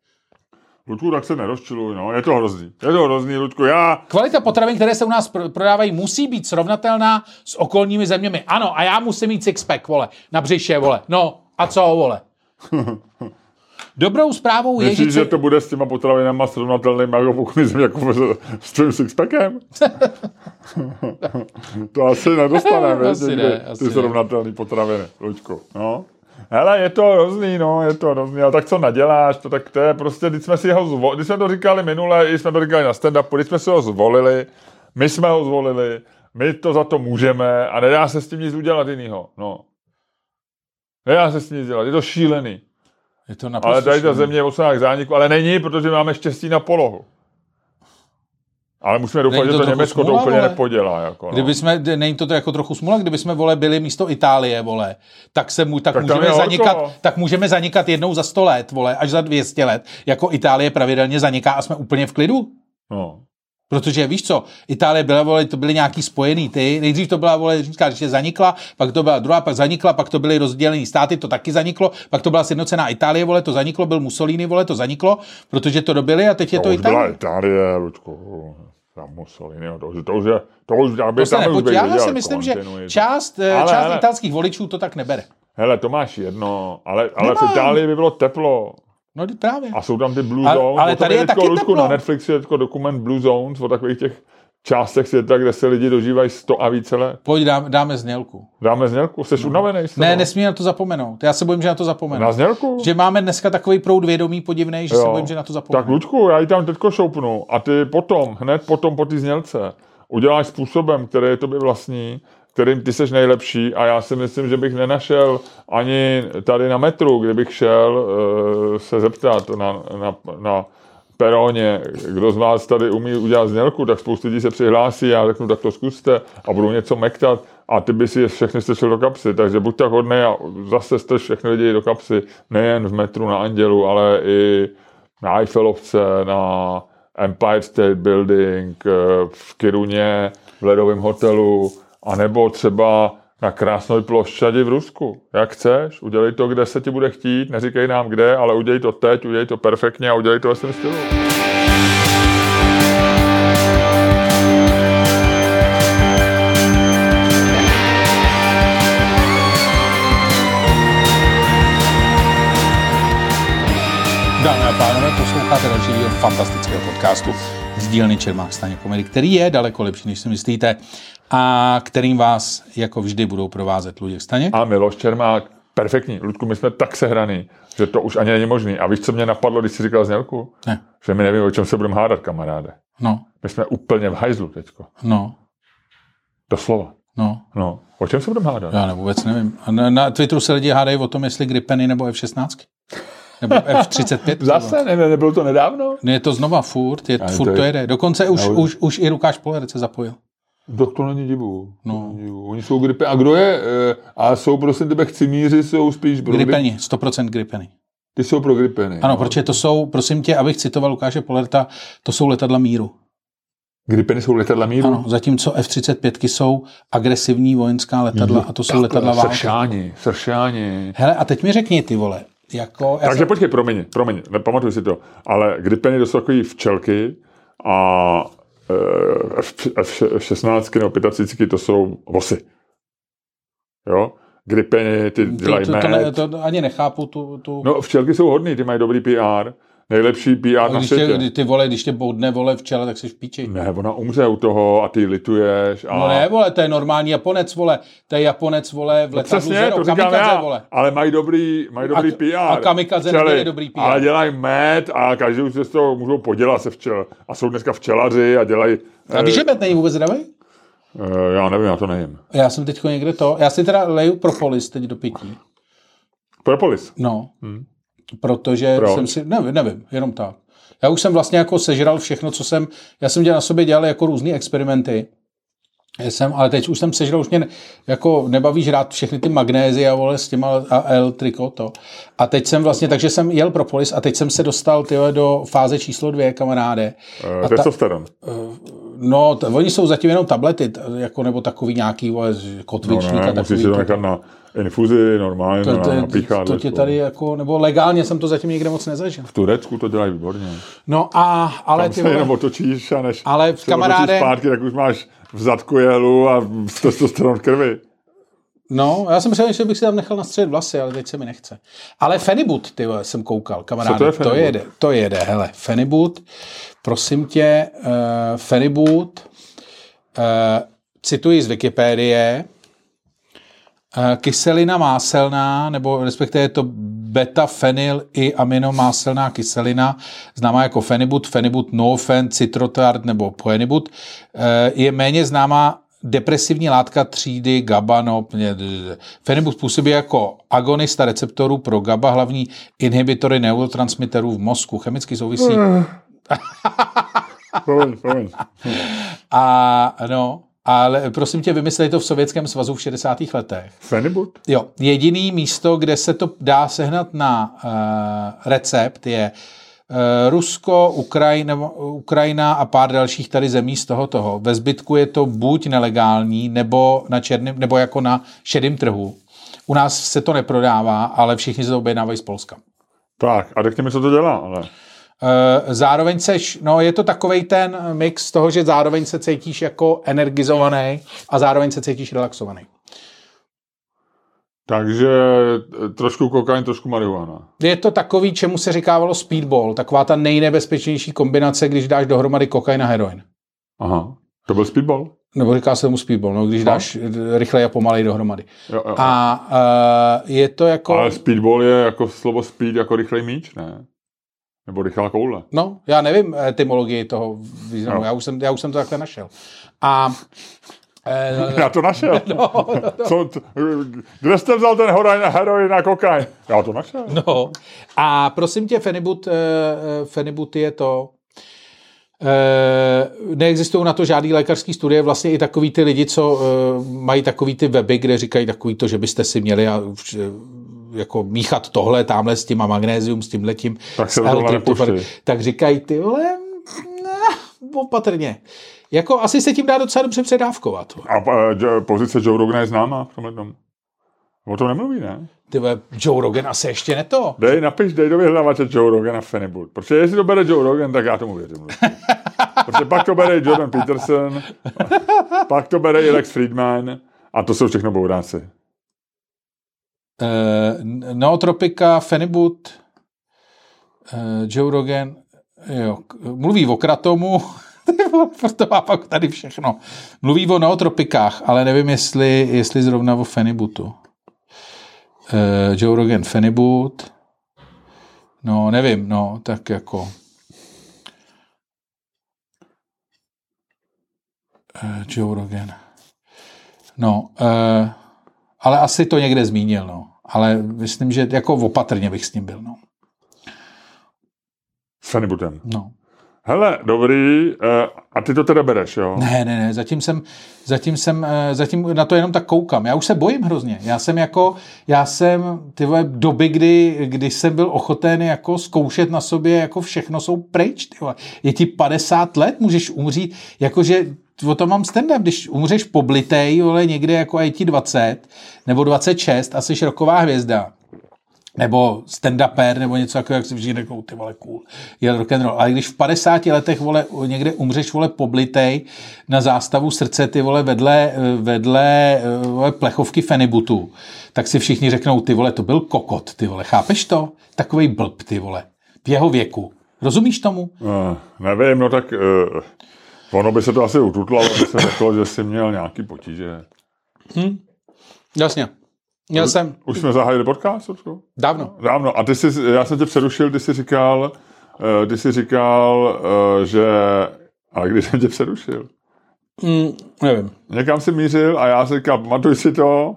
Ludku, tak se nerozčiluj, no, je to hrozný. Je to hrozný, Ludku, já... Kvalita potravin, které se u nás pro- prodávají, musí být srovnatelná s okolními zeměmi. Ano, a já musím mít sixpack, vole, na břiše, vole. No, a co, vole? Dobrou zprávou je, Myslíš, že... že to bude s těma potravinama srovnatelným jako pokud jako s, tím sixpackem? to asi nedostaneme, Asi ne, někdy, asi ty ne. srovnatelné potraviny, Luďku. No. Hele, je to hrozný, no, je to hrozný, ale tak co naděláš, to tak to je prostě, když jsme si ho zvolili, když jsme to říkali minule, i jsme to říkali na stand-upu, když jsme si ho zvolili, my jsme ho zvolili, my to za to můžeme a nedá se s tím nic udělat jinýho, no. Nedá se s tím nic dělat, je to šílený. Je to naprosto Ale tady ta země je odsouzená k zániku, ale není, protože máme štěstí na polohu. Ale musíme doufat, Není že to to Německo to smůla, úplně vole? nepodělá. Jako, no. Kdyby jsme, není to, to jako trochu smůla, kdyby jsme vole byli místo Itálie, vole, tak, se mu, tak, Tak můžeme zanikat, tak můžeme zanikat jednou za 100 let, vole, až za 200 let, jako Itálie pravidelně zaniká a jsme úplně v klidu. no. Protože víš co, Itálie byla, vole, to byly nějaký spojený ty, nejdřív to byla, vole, říká, že zanikla, pak to byla druhá, pak zanikla, pak to byly rozdělený státy, to taky zaniklo, pak to byla sjednocená Itálie, vole, to zaniklo, byl Mussolini, vole, to zaniklo, protože to dobili a teď je To, to, už byla Itálie. Itálie, Lučko. Tam Mussolini, to, už- to už je, to už, aby To tam už nepoč- bych já si myslím, že část, eh, Ale, část hele. italských voličů to tak nebere. Hele, to máš jedno, ale, ale v. Itálii by bylo teplo. No právě. A jsou tam ty Blue Ale- Zones. ale tom tady je taky teplo. Na Netflixu je dokument Blue Zones o takových těch částech světa, kde se lidi dožívají 100 a více let. Pojď, dáme, dáme znělku. Dáme znělku? Jsi unavený? z Ne, toho? nesmí na to zapomenout. Já se bojím, že na to zapomenu. Na znělku? Že máme dneska takový proud vědomí podivný, že se bojím, že na to zapomenu. Tak Luďku, já ji tam teďko šoupnu a ty potom, hned potom po ty znělce, uděláš způsobem, který je tobě vlastní, kterým ty seš nejlepší a já si myslím, že bych nenašel ani tady na metru, kde bych šel uh, se zeptat na, na, na peroně, kdo z vás tady umí udělat znělku, tak spoustu lidí se přihlásí, já řeknu, tak to zkuste a budou něco mektat. A ty by si je všechny strčil do kapsy, takže buď tak hodný a zase strč všechny lidi do kapsy, nejen v metru na Andělu, ale i na Eiffelovce, na Empire State Building, eh, v Kiruně, v Ledovém hotelu, anebo třeba na krásnou plošťadi v Rusku. Jak chceš, udělej to, kde se ti bude chtít, neříkej nám kde, ale udělej to teď, udělej to perfektně a udělej to ve svém stylu. Dámy a pánové, posloucháte další díl fantastického podcastu z dílny Čermák Staně Komedy, který je daleko lepší, než si myslíte a kterým vás jako vždy budou provázet Luděk Staněk. A Miloš Čermák, perfektní. Ludku, my jsme tak sehraný, že to už ani není možný. A víš, co mě napadlo, když jsi říkal znělku? Ne. Že my nevíme, o čem se budeme hádat, kamaráde. No, My jsme úplně v hajzlu teďko. no, Doslova. no. No, o čem se budeme hádat? Já ne, vůbec nevím. Na, na Twitteru se lidi hádají o tom, jestli Gripeny nebo F-16. Nebo F-35. Zase? Ne, ne, nebylo to nedávno? Ne, je to znova furt, je, furt to to, je- jede. Dokonce už, Já- už, už i Lukáš Polerec se zapojil. To, to není divu. No. To divu. Oni jsou gripy. A kdo je? eh, A jsou prosím tebe chcimíři, jsou spíš pro Gripeni, 100% Gripeny. Ty jsou pro gripeny. Ano, protože to jsou, prosím tě, abych citoval Lukáše Polerta, to jsou letadla míru. Gripeny jsou letadla míru? Ano, zatímco F-35 jsou agresivní vojenská letadla a to jsou letadla války. Sršáni, sršáni. Hele, a teď mi řekni ty vole, jako... Takže jsem, počkej, promiň, promiň, nepamatuji si to, ale gripeny to jsou takový včelky a F, F16 nebo 35 to jsou vosy. Jo? Gripeny, ty to, dělají to, to, ne, med. to, to, ani nechápu tu... tu No, včelky jsou hodný, ty mají dobrý PR. Nejlepší PR na když tě, světě. kdy ty vole, když tě boudne vole včela, tak jsi v píči. Ne, ona umře u toho a ty lituješ. A... No ne, vole, to je normální Japonec, vole. To je Japonec, vole, v letadlu Přesně, Zero, to říkám kamikadze, já, vole. ale mají dobrý, mají dobrý A- PR. a kamikadze Včely, nedělají dobrý PR. Ale dělají med a každý už se z toho můžou podělat se včel. A jsou dneska včelaři a dělají... A víš, že med není vůbec zdravý? eh, já nevím, já to nevím. Já jsem teď někde to, já si teda leju propolis teď do pití. Propolis. No, protože Proč? jsem si, nevím, nevím, jenom tak. Já už jsem vlastně jako sežral všechno, co jsem, já jsem dělal na sobě dělal jako různé experimenty, já jsem, ale teď už jsem sežral, už mě ne, jako nebaví žrát všechny ty magnézy a vole s těma a L triko to. A teď jsem vlastně, takže jsem jel propolis a teď jsem se dostal tyhle, do fáze číslo dvě, kamaráde. Uh, testosteron. No, t- oni jsou zatím jenom tablety, t- jako, nebo takový nějaký vole, No kotvičník ne, a musíš takový. si to to- nechat na infuzi, normálně, to, to, na to, píchádle. to tě tady jako, nebo legálně jsem to zatím nikde moc nezažil. V Turecku to dělají výborně. No a, ale Tam ty se jenom otočíš a než Ale se kamaráde- zpátky, tak už máš v zadku jelu a testosteron krvi. No, já jsem přemýšlel, že bych si tam nechal nastřelit vlasy, ale teď se mi nechce. Ale Fenibut, ty vole, jsem koukal, kamaráde, to je to jede, to jede, hele, Fenibut, prosím tě, uh, Fenibut, uh, cituji z Wikipédie, uh, kyselina máselná, nebo respektive je to beta-fenyl i aminomáselná kyselina, známá jako Fenibut, Fenibut nofen, citrotard nebo Poenibut, eh, je méně známá depresivní látka třídy GABA, no, Fenibut působí jako agonista receptorů pro GABA, hlavní inhibitory neurotransmiterů v mozku. Chemicky souvisí Promiň, promiň. a no, ale prosím tě, vymysleli to v Sovětském svazu v 60. letech. Fenibut? Jo, jediný místo, kde se to dá sehnat na uh, recept, je uh, Rusko, Ukrajina, Ukrajina a pár dalších tady zemí z toho toho. Ve zbytku je to buď nelegální, nebo, na černým, nebo jako na šedém trhu. U nás se to neprodává, ale všichni se to objednávají z Polska. Tak, a řekni mi, co to dělá, ale... Eh, Zároveň seš, no je to takovej ten mix toho, že zároveň se cítíš jako energizovaný a zároveň se cítíš relaxovaný. Takže eh, trošku kokain, trošku marihuana. Je to takový, čemu se říkávalo speedball, taková ta nejnebezpečnější kombinace, když dáš dohromady kokain a heroin. Aha. To byl speedball? Nebo říká se mu speedball, no, když dáš rychle a pomalej dohromady. Jo, jo. A uh, je to jako... Ale speedball je jako slovo speed, jako rychlej míč, ne? Nebo rychlá koule. No, já nevím etymologii toho významu, No. já, už jsem, já už jsem to takhle našel. A Eh, Já to našel. no, no, Co, t- kde jste vzal ten heroin, heroin a kokain? Já to našel. no. A prosím tě, Fenibut, eh, eh, Fenibut je to... eh, Neexistují na to žádný lékařský studie, vlastně i takový ty lidi, co eh, mají takový ty weby, kde říkají takový to, že byste si měli a, jako míchat tohle, tamhle s tím a magnézium, s tím letím, Tak se tak říkají ty vole, opatrně. Jako asi se tím dá docela dobře předávkovat. A eh, Jo- pozice Joe Rogana je známá v tomhle tom. O tom nemluví, ne? Ty Joe Rogan asi ještě ne to. Dej, napiš, dej do vyhledávače Joe Rogan a Fenibut. Protože jestli to bere Joe Rogan, tak já tomu věřím. Protože pak to bere Jordan Peterson, pak to bere i Lex Friedman a to jsou všechno bouráci. Uh, Neotropika, Fenibut, uh, Joe Rogan, jo, mluví o kratomu, to má pak tady všechno. Mluví o neotropikách, ale nevím, jestli, jestli zrovna o Fenibutu. Uh, Joe Rogan, Fenibut, no nevím, no, tak jako... Uh, Joe Rogan. No, uh, ale asi to někde zmínil, no. Ale myslím, že jako opatrně bych s ním byl, no. S Fenibutem. no. Hele, dobrý, eh, a ty to teda bereš, jo? Ne, ne, ne, zatím jsem, zatím jsem, eh, zatím na to jenom tak koukám. Já už se bojím hrozně. Já jsem jako, já jsem ty vole, doby, kdy, kdy jsem byl ochoten jako zkoušet na sobě, jako všechno jsou pryč, ty vole. Je ti 50 let, můžeš umřít, jakože o tom mám stand když umřeš poblitej, vole, někde jako ti 20, nebo 26 a jsi roková hvězda, nebo stand-upper, nebo něco takového, jak si všichni řeknou, ty vole, cool, je rock and roll. Ale když v 50 letech, vole, někde umřeš, vole, poblitej na zástavu srdce, ty vole, vedle, vedle vole, plechovky Fenibutu, tak si všichni řeknou, ty vole, to byl kokot, ty vole, chápeš to? Takovej blb, ty vole, v jeho věku. Rozumíš tomu? Uh, nevím, no tak uh, ono by se to asi ututlalo, by se řeklo, že jsi měl nějaký potíže. Jasně. Měl jsem Už jsme zahájili podcast, Rusku? dávno. Dávno. A ty jsi, já jsem tě přerušil, ty jsi říkal, uh, ty jsi říkal, uh, že... Ale když jsem tě přerušil? Mm, nevím. Někam si mířil a já jsem říkal, pamatuj si to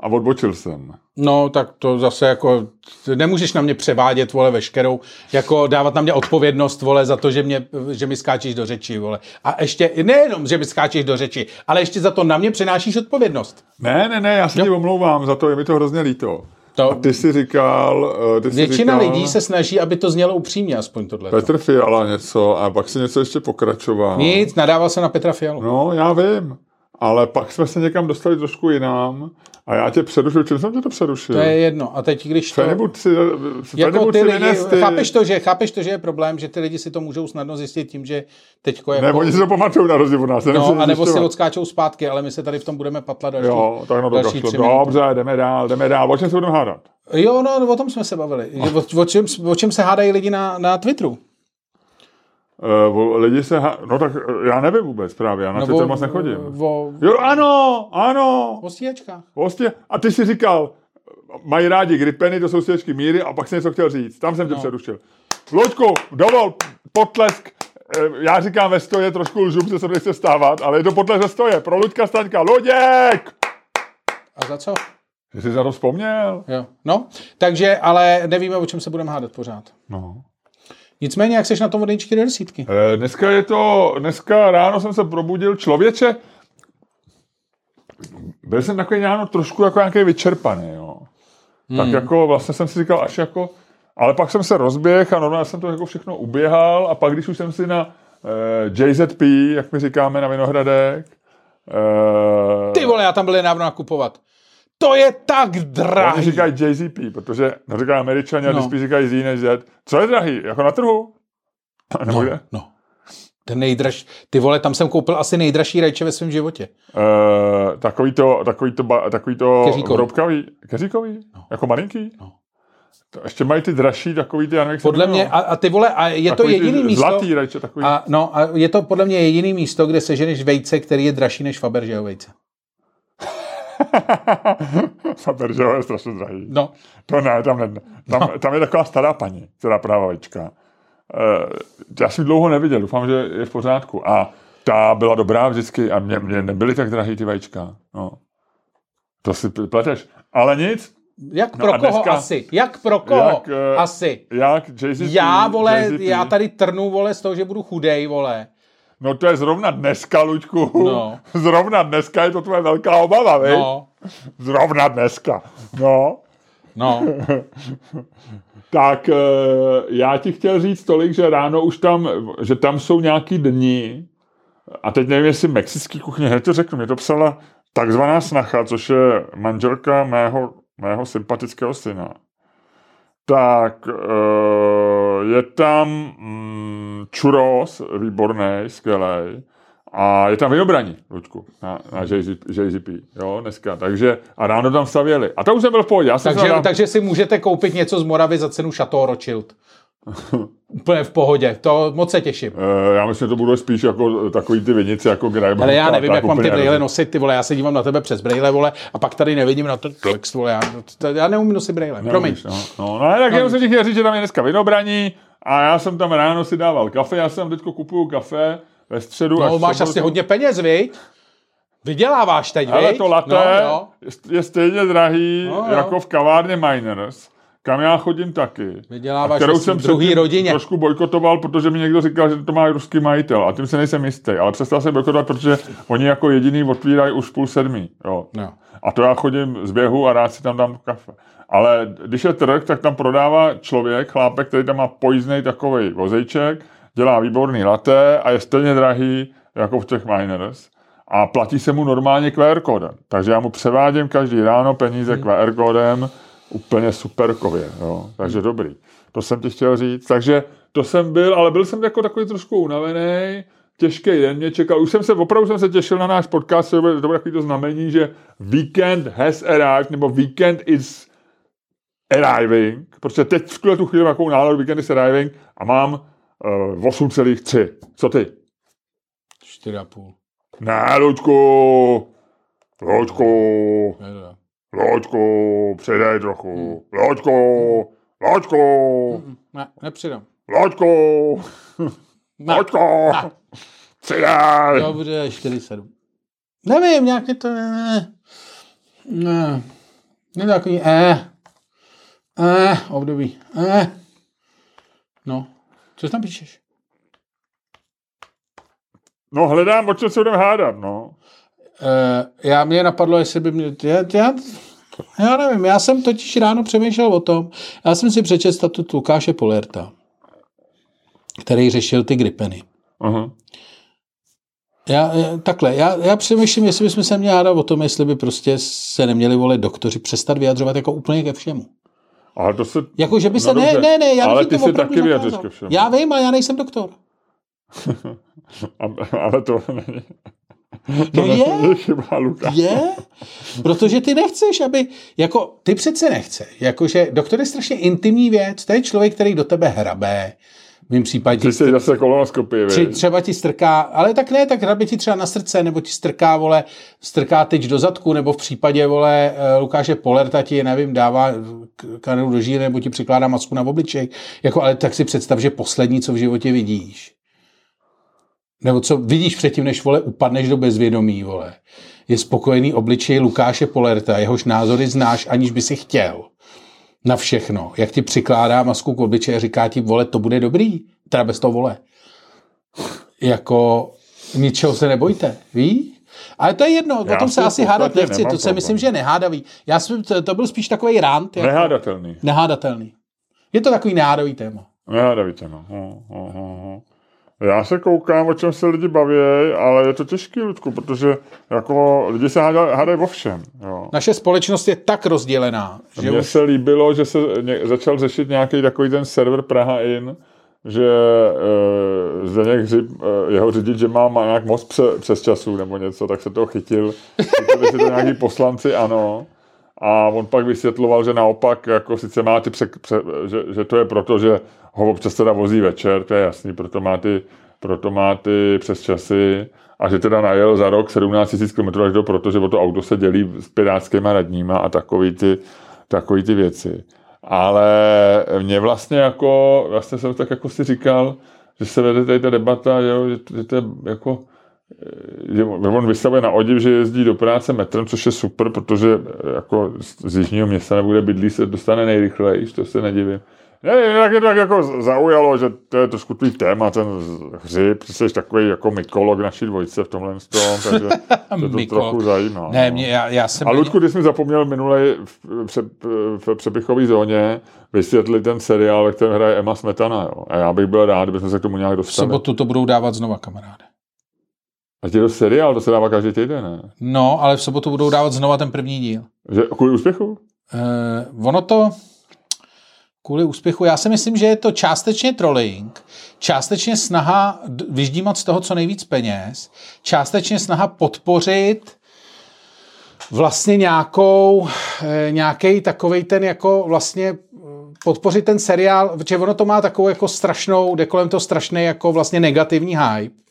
a odbočil jsem. No, tak to zase jako, nemůžeš na mě převádět, vole, veškerou, jako dávat na mě odpovědnost, vole, za to, že, mě, že mi skáčeš do řeči, vole. A ještě, nejenom, že mi skáčeš do řeči, ale ještě za to na mě přenášíš odpovědnost. Ne, ne, ne, já se ti omlouvám za to, je mi to hrozně líto. To- A ty jsi říkal... uh, Ty jsi Většina říkal, lidí se snaží, aby to znělo upřímně, aspoň tohle. Petr Fiala něco a pak si něco ještě pokračoval. Nic, nadával jsem na Petra Fialu. No, já vím. Ale pak jsme se někam dostali trošku jinam a já tě přerušil. Čím jsem tě to přerušil? To je jedno. A teď, když to... Fenibut si, Jako ty si lidi, vynes ty... chápeš, to, že, chápeš to, že je problém, že ty lidi si to můžou snadno zjistit tím, že teďko jako... Ne, oni si to pamatují na rozdíl od nás. No, a nebo si odskáčou zpátky, ale my se tady v tom budeme patlat další, Jo, tak no další tři. Dobře, jdeme dál, jdeme dál. O čem se budeme hádat? Jo, no, no, o tom jsme se bavili. O, o, čem, o čem se hádají lidi na, na Twitteru? Uh, lidi se... Há... No tak eh, já nevím vůbec právě, já na Twitter moc nechodím. O, Jo, ano, ano. o stíhačkách. Vlastně, a ty si říkal, mají rádi gripeny, to jsou stěčky míry, a pak jsem něco chtěl říct. Tam jsem tě No. přerušil. Luďku, dovol, potlesk. Eh, Já říkám ve stoje, trošku lžu, protože se nechce stávat, ale je to potlesk ve stoje. Pro Luďka Staňka. Luděk! A za co? Že jsi za to vzpomněl? Jo. No, takže, ale nevíme, o čem se budeme hádat pořád. No. Nicméně, jak seš na tom od jedničky do desítky? Eh, Dneska je to, dneska ráno jsem se probudil člověče. Byl jsem takový ráno trošku jako nějaký vyčerpaný, jo. Tak jako vlastně jsem si říkal až jako, ale pak jsem se rozběhl a normálně jsem to jako všechno uběhal a pak když už jsem si na eh, JZP, jak my říkáme na Vinohradek, eh, Ty vole, já tam byl nedávno nakupovat. To je tak Oni drahý. říkají JZP, protože neříkají američani, a No. no. spíš říkají Z než Z. Co je drahý? Jako na trhu? Nebo No, kde? no. Ten nejdraž, ty vole, tam jsem koupil asi nejdražší rajče ve svém životě. Uh, takový to, takový to, ba- takový to Keříkový. vrobkavý, keříkový? No. Jako malinký? No. To ještě mají ty dražší, takový ty, já nevím, Podle mě, a, a ty vole, a je to Takový ty jediný místo, Zlatý rajče, takový. a, no, a je to podle mě jediný místo, kde seženeš vejce, který je dražší než Fabergeho vejce. Fabergeho je strašně drahý. No, To ne, tam, ne, tam, no. tam je taková stará paní, která. Uh, já jsem dlouho neviděl, doufám, že je v pořádku. A Ta byla dobrá vždycky a mě, mě nebyly tak drahý ty vajíčka. No. To si pleteš. Ale nic. Jak pro No koho dneska- asi? Jak pro koho Jak, eh, asi? Jak JCP, Já, vole, JCP. já tady trnu, vole, z toho, že budu chudej, vole. No to je zrovna dneska, Luďku. No. Zrovna dneska je to tvoje velká obava, viď? No, Zrovna dneska. No. no. Tak eh, já ti chtěl říct tolik, že ráno už tam, že tam jsou nějaký dny, a teď nevím, jestli mexický kuchně, hned to řeknu, mě to psala takzvaná snacha, což je manželka mého, mého sympatického syna. Tak eh, je tam mm, churros, výborný, skvělý, a je tam vynobraní, Luďku, na, na JZP, JZP, jo, dneska, takže, a ráno tam stavěli. A to už jsem byl v pohodě, já jsem Takže, tam- takže si můžete koupit něco z Moravy za cenu Chateau Rothschild. Úplně v pohodě, to moc se těším. Eh, Já myslím, že to budou spíš jako takový ty vinice, jako Grajba. Ale já nevím, jak mám ty brýle nosit, ty vole, já se dívám na tebe přes brýle, vole, a pak tady nevidím na ten text, vole, já, to, já neumím nosit brýle, promiň. No, no, no, tak jenom jsem ti chtěl říct, že tam je dneska vinobraní a já jsem tam ráno si dával kafe, já jsem teďko kupuju kafe ve středu. No, máš asi hodně peněz, viď? Vyděláváš teď, Ale viď? to latte No, no. je stejně drahý No, jo. jako v kavárně Miners, kam já chodím taky. Vyděláváš kterou ve jsem druhý rodině. trošku bojkotoval, protože mi někdo říkal, že to má ruský majitel a tím se nejsem jistý, ale přestal jsem bojkotovat, protože oni jako jediný otvírají už půl sedmí. Jo. No. A to já chodím z běhu a rád si tam dám kafe. Ale když je trh, tak tam prodává člověk, chlápek, který tam má pojízdnej takový vozejček, dělá výborný latte a je stejně drahý jako v těch miners. A platí se mu normálně QR kódem. Takže já mu převádím každý ráno peníze QR kódem úplně superkově. Jo. Takže dobrý. To jsem ti chtěl říct. Takže to jsem byl, ale byl jsem jako takový trošku unavený. Těžký den mě čekal. Už jsem se, opravdu jsem se těšil na náš podcast, to bude takový to znamení, že weekend has arrived, nebo weekend is arriving, protože teď v tuhle tu chvíli mám náladu weekend is arriving a mám uh, 8,3. Co ty? 4,5. Ne, Luďku! Luďku! Nedá. Loďku, přidej trochu. Loďku, Loďku, Ne, nepřidám. Loďku, Ne. Loďku, Ne. přidej. Dobře, 4,7. Nevím, nějak je to... Ne, ne, ne takový... Eh, eh, období. Eh. No, co tam píšeš? No hledám, o čem se budeme hádat, no. Uh, já mě napadlo, jestli by mě... Já, já, já nevím, já jsem totiž ráno přemýšlel o tom, já jsem si přečetl statut Lukáše Polerta, který řešil ty gripeny. Aha. Já, já- takhle, já, já přemýšlím, jestli bychom se měli hádat o tom, jestli by prostě se neměli volit doktoři přestat vyjadřovat jako úplně ke všemu. Ale to se... Jako, že by se, No ne, ne, ne, já ale ty si taky zakázal. ke všemu. Já vím, ale já nejsem doktor. Ale to není... No To je, není chyba, Luka. je, protože ty nechceš, aby, jako, ty přece nechceš, jakože doktor je strašně intimní věc, to je člověk, který do tebe hrabe, v mém případě Ty jsi zase kolonoskopii, Tři, třeba ti strká, ale tak ne, tak hrabe ti třeba na srdce, nebo ti strká, vole, strká tyč do zadku, nebo v případě, vole, eh, Lukáše Polerta ti, nevím, dává kanelu do žíly, nebo ti přikládá masku na obličej. Jako, ale tak si představ, že poslední, co v životě vidíš, nebo co vidíš předtím, než, vole, upadneš do bezvědomí, vole, je spokojený obličej Lukáše Polerta, jehož názory znáš, aniž by si chtěl na všechno. Jak ti přikládá masku k obličeji a říká ti, vole, to bude dobrý, teda bez toho vole jako ničeho se nebojte, ví? Ale to je jedno, o Já tom s se asi hádat nechci, to problém. myslím, že je nehádavý. Já jsem, to, to byl spíš takový rant, jako Nehádatelný. nehádatelný. Je to takový nehádavý téma. Nehádavitě, no. Ho, ho, ho, ho. Já se koukám, o čem se lidi baví, ale je to těžký, Ludku, protože jako lidi se hádají, o všem. Jo. Naše společnost je tak rozdělená, že Mně už se líbilo, že se začal řešit nějaký takový ten server Praha In, že e, Zdeněk Hřib, e, jeho řidič, že má, má nějak moc pře, přes času nebo něco, tak se toho chytil. Chytili si to nějaký poslanci, ano. A on pak vysvětloval, že naopak, jako sice má ty pře, pře, že, že, to je proto, že ho občas teda vozí večer, to je jasný, proto má ty, proto má ty přes časy a že teda najel za rok 17 000 km až do, protože o to auto se dělí s pirátskýma radníma a takový ty, takový ty věci. Ale mě vlastně jako, vlastně jsem tak jako si říkal, že se vede tady ta debata, že, že to je jako, že on vystavuje na odiv, že jezdí do práce metrem, což je super, protože eh, jako z jižního města nebo kde bydlí se dostane nejrychleji, to se nedivím. Ne, tak je to tak jako zaujalo, že to je trošku tvůj téma, ten hřib, ty jsi takový jako mykolog naší dvojce v tomhle tom, takže to, to trochu zajímá. Ne, no. mě, já, já jsem... A Ludku, ty jsi mi zapomněl minule v, pře, v přepichové zóně vysvětlit ten seriál, ve kterém hraje Emma Smetana, jo. A já bych byl rád, kdybychom se k tomu nějak V dostali. sobotu to budou dávat znova, kamaráde. A je to seriál, to se dává každý týden, ne? No, ale v sobotu budou dávat znova ten první díl. Že, kvůli úspěchu? Uh, ono to kvůli úspěchu, já si myslím, že je to částečně trolling, částečně snaha vyždímat z toho co nejvíc peněz, částečně snaha podpořit vlastně nějakou, eh, nějaký takovej ten jako vlastně eh, podpořit ten seriál, protože ono to má takovou jako strašnou, jde kolem toho strašný jako vlastně negativní hype.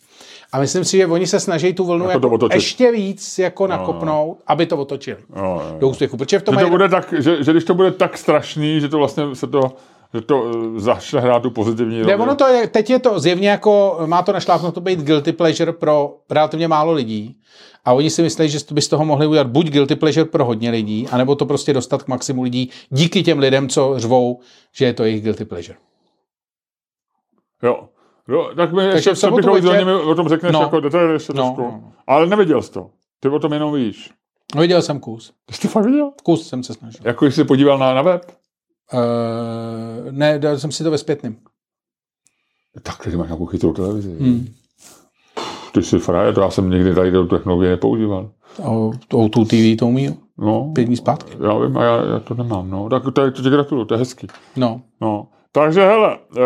A myslím si, že oni se snaží tu vlnu Jako jako ještě víc jako nakopnout, aby to otočili No, jo. do úspěchu. Protože v tom Že, to bude tak, že, že, když to bude tak strašný, že to vlastně se to, že to eh, začne hrát tu pozitivní Ne, roli. ono to je, teď je to zjevně jako, má to našlápnuto být guilty pleasure pro relativně málo lidí. A oni si myslí, že by z toho mohli udělat buď guilty pleasure pro hodně lidí, anebo to prostě dostat k maximu lidí díky těm lidem, co řvou, že je to jejich guilty pleasure. Jo. Jo, tak mi ještě sobotu přepichové večer- mi o tom řekneš No. jako detaily ještě No, trošku. no. Ale neviděl jsi to. Ty o tom jenom víš. No, viděl jsem kus. Ty jsi to fakt viděl? Kus jsem se snažil. Jako jsi se podíval na, na web? Uh, ne, dal jsem si to ve zpětným. Tak, ty máš nějakou chytrou televizi. Hmm. Ty jsi frajer, to já jsem nikdy tady do technologie nepoužíval. O, o tu TV to umí No, pět dní zpátky. já vím, a já, já to nemám. No. Tak to, to ti gratuluju, to je hezký. No. No. Takže hele, e,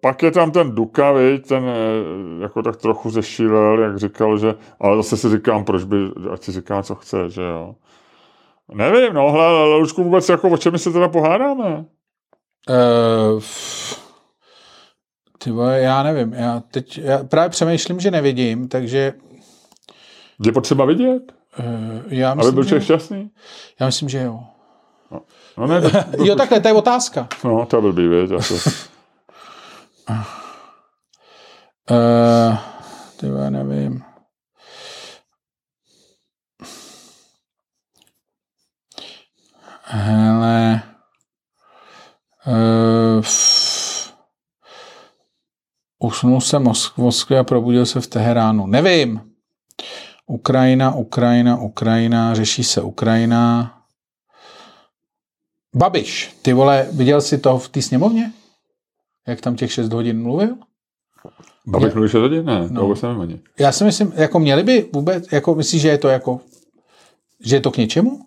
pak je tam ten Duka, viď, ten e, jako tak trochu zešílel, jak říkal, že, ale zase si říkám, proč by, ať si říká, co chce, že jo. Nevím, no, hele, Lučku, vůbec jako o čem se teda pohádáme? Uh, ty vole, já nevím. Já teď já právě přemýšlím, že nevidím, takže Je potřeba vidět, uh, já aby myslím, byl že, člověk šťastný? já myslím, že jo. No ne, to, Jo, takhle, to je otázka. no, to byl blbý, věď, jako. Uh, ty vole, nevím. Hele. Uh, usnul jsem v Moskvě a probudil se v Teheránu. Nevím. Ukrajina, Ukrajina, Ukrajina, řeší se Ukrajina. Babiš, ty vole, viděl jsi to v té sněmovně? Jak tam těch 6 hodin mluvil? Babek mluvíš o Ne, No. to vůbec nevím ani. Já si myslím, jako měli by vůbec, jako myslíš, že je to jako, že je to k něčemu?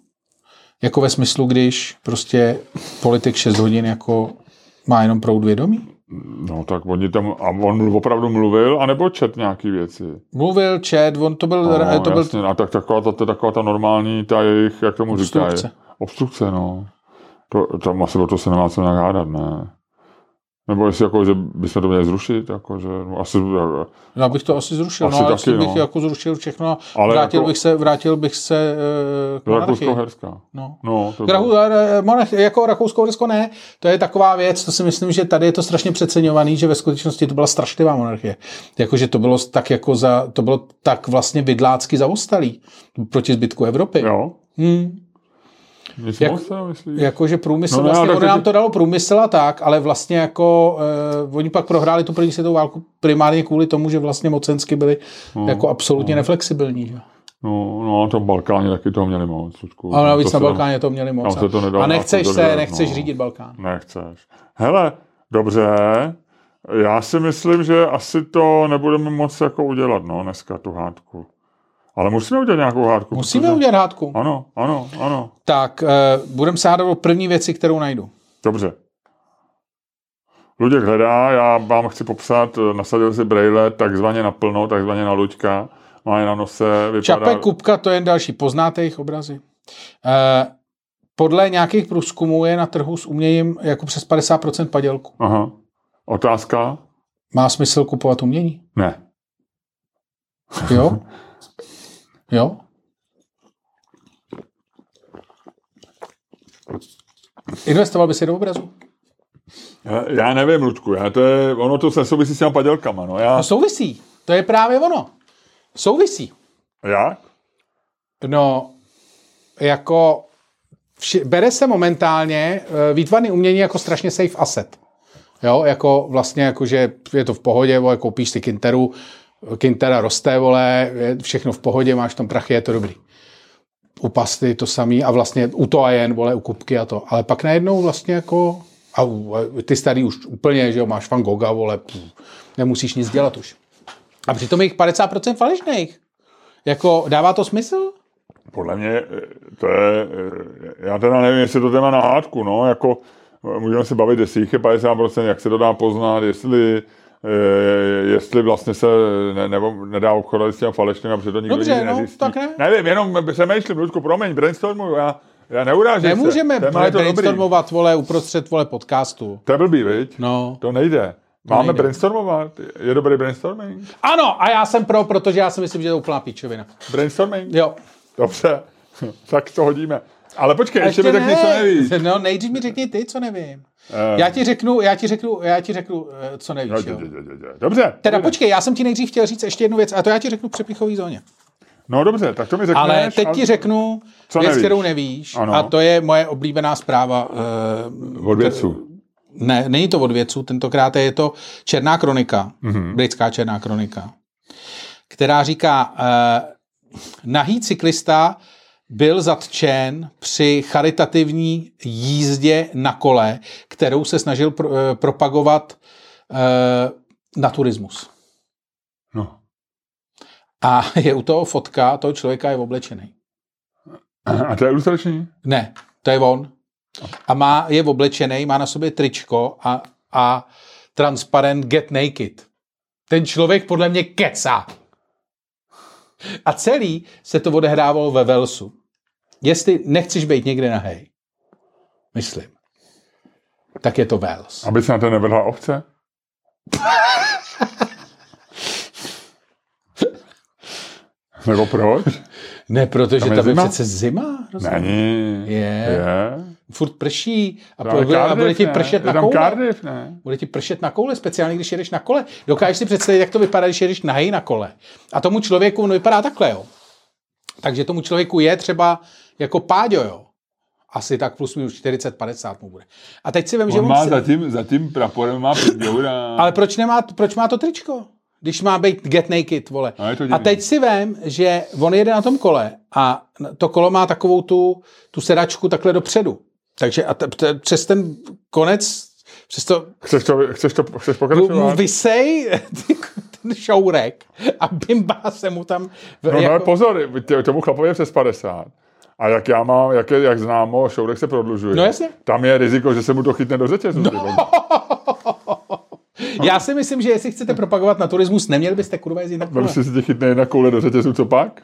Jako ve smyslu, když prostě politik 6 hodin jako má jenom proud vědomí? No tak oni tam, a on opravdu mluvil, anebo čet nějaký věci? Mluvil, čet, on to byl, No, to byl jasně, a tak taková ta, taková ta normální, ta jejich, jak tomu Obstrukce. říkají. Obstrukce, no. To, tam asi o to se nemá co nějak hádat, ne. Nebo jestli jako, že bychom to měli zrušit, jako, že, no, asi, já bych to asi zrušil, Asi no, taky, asi bych no. jako zrušil všechno, Ale vrátil, jako- bych se, vrátil bych se uh, k monarchii. Rakousko-Herská. No. No, to Rahu, eh, monarch, jako Rakousko-Uhersko ne, to je taková věc, to si myslím, že tady je to strašně přeceňovaný, že ve skutečnosti to byla strašlivá monarchie. Jakože to bylo tak jako za, to bylo tak vlastně bydlácky zaostalý proti zbytku Evropy. Jo, Hmm. Jak- jo, myslíš? Jakože průmysl, No no, vlastně, ono nám to dalo průmysl a tak, ale vlastně jako, eh, oni pak prohráli tu první světovou válku primárně kvůli tomu, že vlastně mocensky byli No, jako absolutně neflexibilní. Že? No, no, na tom Balkáně taky toho měli moc. Ludku. Ale navíc To na se Balkáně to měli moc. se to a nechceš se, udržet, nechceš no. řídit Balkán. Nechceš. Hele, dobře, já si myslím, že asi to nebudeme moc jako udělat, no, dneska tu hádku. Ale musíme udělat nějakou hádku. Musíme protože- udělat hádku. Ano, ano, ano. Tak, uh, budeme se hádat o první věci, kterou najdu. Dobře. Luděk hledá, já vám chci popsat, eh, nasadil si brejle takzvaně naplno, takzvaně na luďka, má je na nose, vypadá... Čape Kupka, to je jen další. Poznáte jejich obrazy? Uh, podle nějakých průzkumů je na trhu s uměním jako přes 50% padělku. Aha. Otázka? Má smysl kupovat umění? Ne. Jo? Jo? Investoval by si do obrazu? Já- Já nevím, Ludku, já to je, ono to se souvisí s těma padělkama, no. Já, No souvisí. To je právě ono. Souvisí. Jak? No, jako vši, bere se momentálně uh, výtvarný umění jako strašně safe asset. Jo, jako vlastně, jako, že je to v pohodě, vole, koupíš si Kinteru, Kintera roste, vole, je všechno v pohodě, máš tam prachy, je to dobrý. U pasty to samý a vlastně u to a jen, vole, u kupky a to. Ale pak najednou vlastně jako, a ty starý už úplně, že jo, máš Van Gogha, vole, pů, nemusíš nic dělat už. A přitom jich 50% falešných. Jako, dává to smysl? Podle mě eh, to je, eh, já teda nevím, jestli to téma na hádku, no, jako eh, můžeme se bavit, jestli jich je 50%, jak se to dá poznat, jestli jestli vlastně se ne, nebo nedá obchodovat s těmi falešnými, protože to nikdo Dobře, no, nezjistí. tak ne. Nevím, jenom přemýšlím, Ludku, promiň, brainstormuju, já, já neurážím Nemůžeme se. Je to dobrý. brainstormovat, vole, uprostřed, vole, podcastu. To je blbý, viď? No. To nejde. Máme nejde. brainstormovat? Je dobrý brainstorming? Ano, a já jsem pro, protože já si myslím, že to je úplná píčovina. Brainstorming? Jo. Dobře, tak to hodíme. Ale počkej, ještě, mi ne. řekni, co nevíš. No, nejdřív mi řekni ty, co nevím. Eh. Já ti řeknu, já ti řeknu, já ti řeknu, eh, co nevíš, No, jo. Dobře. Teda dobře. počkej, já jsem ti nejdřív chtěl říct ještě jednu věc, a to já ti řeknu v přepichový zóně. No dobře, tak to mi řekneš. Ale teď ti řeknu Co věc, nevíš? kterou nevíš, Ano. a to je moje oblíbená zpráva. Uh, Od vědců. ne, není to od vědců, tentokrát je to Černá kronika, Mhm. mm-hmm. britská Černá kronika, která říká, uh, nahý cyklista byl zatčen při charitativní jízdě na kole, kterou se snažil pro, uh, propagovat uh, naturismus. No. A je u toho fotka, toho člověka je oblečený. A to je ilustrační? Ne, to je on. A má, je oblečený, má na sobě tričko a, a transparent Get Naked. Ten člověk podle mě kecá. A celý se to odehrávalo ve Velsu. Jestli nechceš být někde na hej, myslím, tak je to Wales. Aby se na to nevrhla ovce? Nebo proč? Ne, protože Tam je tam je přece zima. rozumíš? Není. Je. Je. Furt prší a, ale bude, a bude Cardiff, ti ne? pršet Je na koule. Cardiff, ne? Bude ti pršet na koule, speciálně když jedeš na kole. Dokážeš si představit, jak to vypadá, když jedeš nahej na kole. A tomu člověku on vypadá takhle, jo. Takže tomu člověku je třeba jako páďo, jo. Asi tak plus minus 40-50 mu bude. A teď si vím, že On on má si... za tím, za tím praporem má pěťoura. Ale proč, nemá, proč má to tričko? Když má být get naked, vole. A to a divný. teď si vím, že on jede na tom kole a to kolo má takovou tu, tu sedačku takhle dopředu. Takže a t- t- přes ten konec, přes to Chceš to, chceš to chceš pokračovat? vysej ten šourek a bimbá se mu tam... v- No, jako, no pozor, tomu chlapovi je přes 50. A jak já mám, jak, je, jak známo, šourek se prodlužuje. No jasně. Tam je riziko, že se mu to chytne do řetězu. No. Já si myslím, že jestli chcete propagovat naturismus, neměli byste kurva jezdit na No, kole. když se tě chytne jedna koule do řetězu, co pak?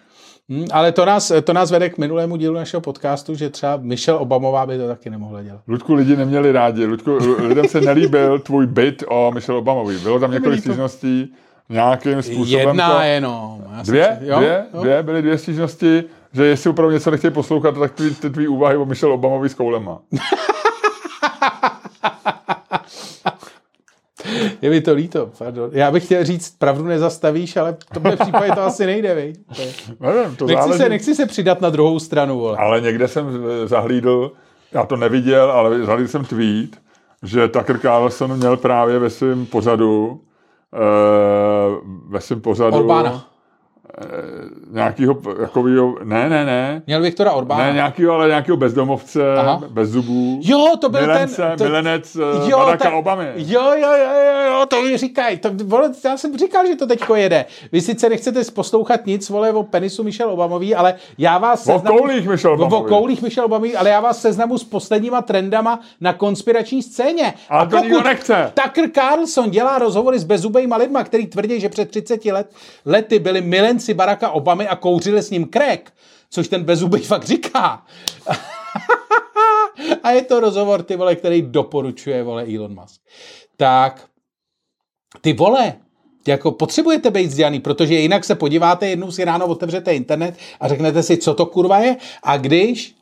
Hm, ale to nás, to nás vede k minulému dílu našeho podcastu, že třeba Michelle Obamová by to taky nemohla dělat. Ludku lidi neměli rádi. Ludku, lidem se nelíbil tvůj byt o Michelle Obamovi. Bylo tam několik stížností nějakým způsobem. Jedna to... jenom. Já Dvě? si- jo? dvě? Jo? dvě? Byly dvě stížnosti, že jestli opravdu něco nechtějí poslouchat, tak ty, ty tvý úvahy o Michelle Obamovi s koulema. Je mi to líto, pardon. Já bych chtěl říct, pravdu nezastavíš, ale v tomhle případě to asi nejde, viď? To je- Nevím, to Nechci záleží. se, nechci se přidat na druhou stranu, vole. Ale někde jsem eh, zahlídl, já to neviděl, ale zahlídl jsem tweet, že Tucker Carlson měl právě ve svém pořadu ve svém pořadu Orbána. Nějakýho takovýho, ne, ne, ne, Měl Viktora Orbána. ne nějakýho, ale nějakýho bezdomovce, Aha. bez zubů. Jo, to byl milence, ten... To, milenec jo, Baracka tak- Obamy. Jo, jo, jo, jo, jo, to mi říkají. To, vole, já jsem říkal, že to teďko jede. Vy sice nechcete poslouchat nic, vole, o penisu Michelle Obamový, ale já vás O koulích Michelle O, o Obamový. koulích Michelle Obamový, ale já vás seznamu s posledníma trendama na konspirační scéně. Ale to nikdo nechce. Tucker Carlson dělá rozhovory s bezubejma lidma, který tvrdí, že před 30 let, lety byli milenci Baracka Obamy a kouřili s ním crack, což ten bezubej fakt říká. a je to rozhovor, ty vole, který doporučuje, vole, Elon Musk. Tak, ty vole, jako potřebujete být vzdělaný, protože jinak se podíváte, jednou si ráno otevřete internet a řeknete si, co to kurva je. A když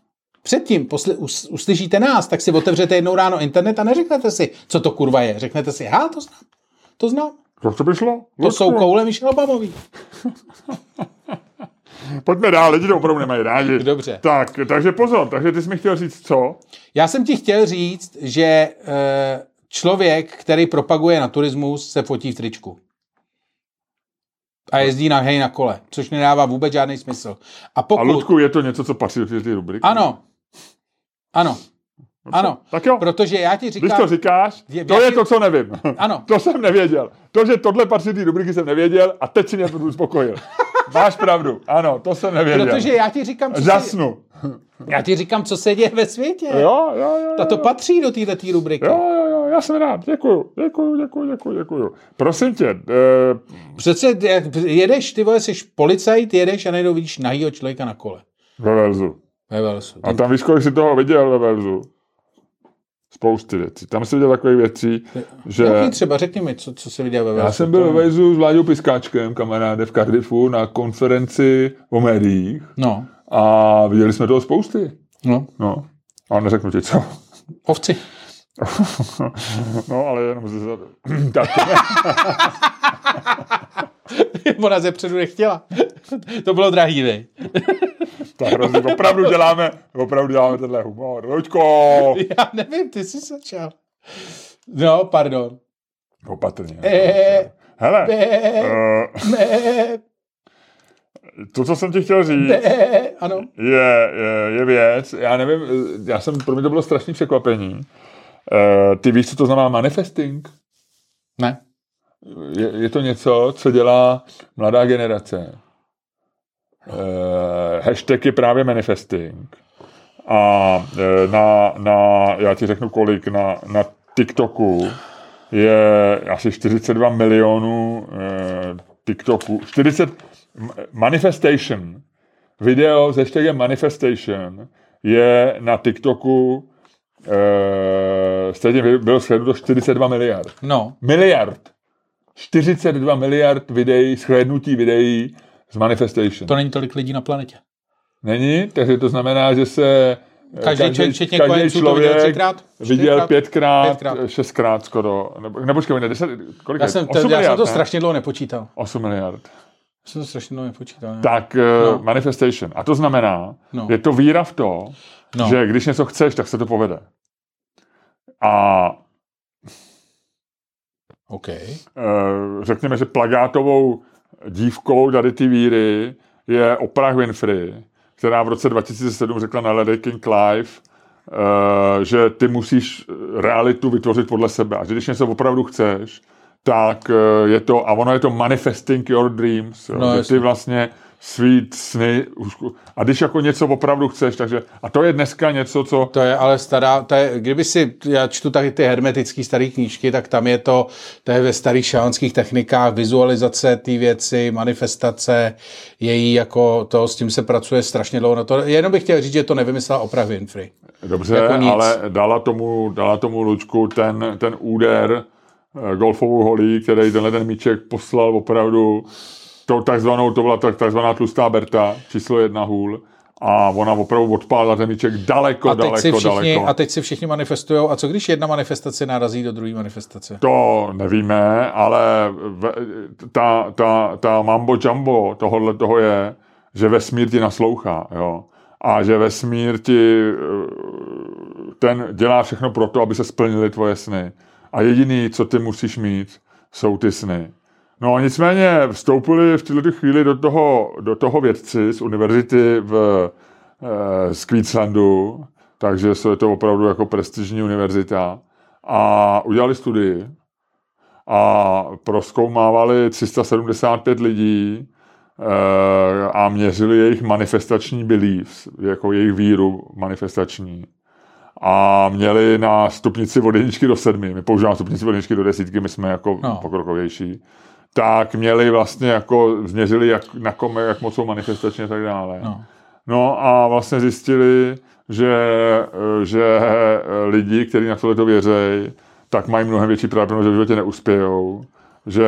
předtím posli, us, uslyšíte nás, tak si otevřete jednou ráno internet a neřeknete si, co to kurva je. Řeknete si, ha, to znám, to znám. To, co by šlo? To Ludku. jsou koule Michelle Obamový. Pojďme dál, lidi to opravdu nemají rádi. Dobře. Tak, takže pozor, takže ty jsi mi chtěl říct co? Já jsem ti chtěl říct, že eh, člověk, který propaguje naturismus, se fotí v tričku. A jezdí na hej na kole, což nedává vůbec žádný smysl. A A pokud... Ludku, je to něco, co patří do té rubriky? Ano. Ano. Ano. Tak jo, Protože já ti když říkám... to říkáš, Je- to je ti- to, co nevím. Ano. To jsem nevěděl. To, že tohle patří té rubriky, jsem nevěděl a teď si mě to uspokojil. Máš pravdu, ano, to jsem nevěděl. Protože já ti říkám, co se, Žasnu. já ti říkám, co se děje ve světě. Jo, jo, jo. A to jo. patří do této rubriky. Jo, jo, jo, já jsem rád. Děkuju, děkuju, děkuju, děkuju, děkuju. Prosím tě, eh, Přece jedeš, ty vole, jsi policajt, jedeš a najednou vidíš nahýho člověka na kole. ve Velzu. Ve Walesu. A tam víš, kolik jsi toho viděl ve Velzu? Spousty věcí. Tam jsi viděl takové věcí, že... Jaký třeba, řekni mi, co, co jsi viděl ve Walesu. Já jsem byl ve Velzu s Vláďou Piskáčkem, kamaráde v Cardiffu, na konferenci o médiích No, a viděli jsme toho spousty. no, No, a neřeknu ti co. ovci. no, ale jenom ze zadu. tak, Ona ze předu nechtěla. to bylo drahý, vej. Tak hrozně, opravdu děláme, opravdu děláme tenhle humor. Luďko, Já nevím, ty jsi začal. No, pardon. opatrně. Eh, Hele, eh, eh, eh, to, co jsem ti chtěl říct, eh, Ano. je, je, je věc, já nevím, já jsem, pro mě to bylo strašný překvapení. Eh, Ty víš, co to znamená manifesting? Ne. Je, je to něco, co dělá mladá generace. Uh, hashtag je právě manifesting. A uh, na, na, já ti řeknu kolik, na, na TikToku je asi 42 milionů uh, TikToku. 40 m- manifestation. Video s hashtagem manifestation je na TikToku uh, stejně bylo shleduto 42 miliard. No, Miliard. 42 miliard videí, shlédnutí videí z Manifestation. to není tolik lidí na planetě. Není, takže to znamená, že se eh, Každý člověk, včetně kojenců, to viděl třikrát? viděl pětkrát, Pětkrát. šestkrát skoro. Nebo, nebo počkej, ne, deset, kolik Já jsem, to, 8 já miliard, jsem to ne? strašně dlouho nepočítal. 8 miliard. Já jsem to strašně dlouho nepočítal. Ne? Tak No. no. manifestation. A to znamená, No. je to víra v to, No. že když něco chceš, tak se to povede. A OK. eh, řekněme, že plagátovou dívkou tady ty víry je Oprah Winfrey, která v roce 2007 řekla na Lady King Live, eh, že ty musíš realitu vytvořit podle sebe. A že když něco opravdu chceš, tak eh, je to, a ono je to manifesting your dreams, jo, No, že ty vlastně svý sny, a když jako něco opravdu chceš, takže, a to je dneska něco, co, To je ale stará, to je, kdyby si, já čtu tady ty hermetické staré knížky, tak tam je to, to je ve starých šamanských technikách, vizualizace té věci, manifestace, její jako to, s tím se pracuje strašně dlouho na to. Jenom bych chtěl říct, že to nevymyslela Oprah Winfrey. Dobře, Jako ale dala tomu, dala tomu Lučku ten, ten úder eh, golfovou holí, který tenhle ten míček poslal opravdu tou takzvanou, to byla tak, takzvaná tlustá Berta, číslo jedna hůl, a ona opravdu odpálila ten míček daleko, A teď, daleko, si všichni, daleko. a teď si všichni manifestují. A co když jedna manifestace narazí do druhé manifestace? To nevíme, ale ve, ta, ta, ta mambo jumbo tohohle toho je, že vesmír ti naslouchá, jo. A že vesmír ti eh, ten dělá všechno pro to, aby se splnily tvoje sny. A jediný, co ty musíš mít, jsou ty sny. No nicméně vstoupili v této chvíli do toho, do toho vědci z univerzity v, eh, z Queenslandu, takže je to opravdu jako prestižní univerzita a udělali studii a proskoumávali 375 lidí eh, a měřili jejich manifestační beliefs, jako jejich víru manifestační. A měli na stupnici od jedničky do sedmi, my používáme stupnici od jedničky do desítky, my jsme jako No. no. pokrokovější, tak měli vlastně jako, změřili, jak, na kom, jak moc jsou manifestačně a tak dále. No. No a vlastně zjistili, že, že lidi, kteří na tohle věří, tak mají mnohem větší pravděpodobnost, že v životě neuspějou, že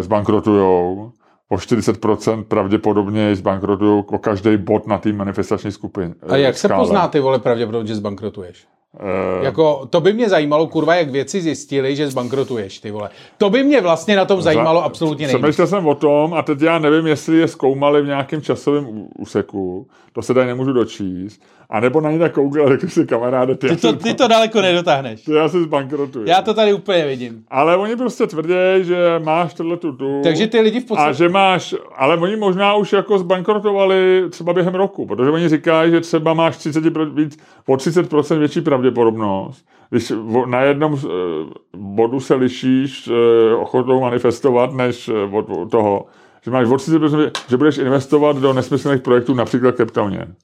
zbankrotujou, o 40% pravděpodobně zbankrotujou o každý bod na té manifestační skupině. A jak se skále. pozná ty vole pravděpodobně, že zbankrotuješ? Uh, Jako, to by mě zajímalo, kurva, jak věci zjistili, že zbankrotuješ, ty vole. To by mě vlastně na tom zajímalo absolutně nejvíc. Přemýšlel jsem o tom a teď já nevím, jestli je zkoumali v nějakém časovém úseku, to se tady nemůžu dočíst, a nebo na ně tak koukal, řekl si kamaráde, ty, Ty to, ty to daleko nedotáhneš. ty já se zbankrotuju. Já to tady úplně vidím. Ale oni prostě tvrdí, že máš tohle tu tu. Takže ty lidi v A podstatě... že máš, ale oni možná už jako zbankrotovali třeba během roku, protože oni říkají, že třeba máš 30, víc, o 30% větší pravděpodobnost, když o- na jednom eh, bodu se lišíš eh, ochotou manifestovat, než eh, od, od toho, že máš o 30%, že budeš investovat do nesmyslných projektů, například kryptoměn.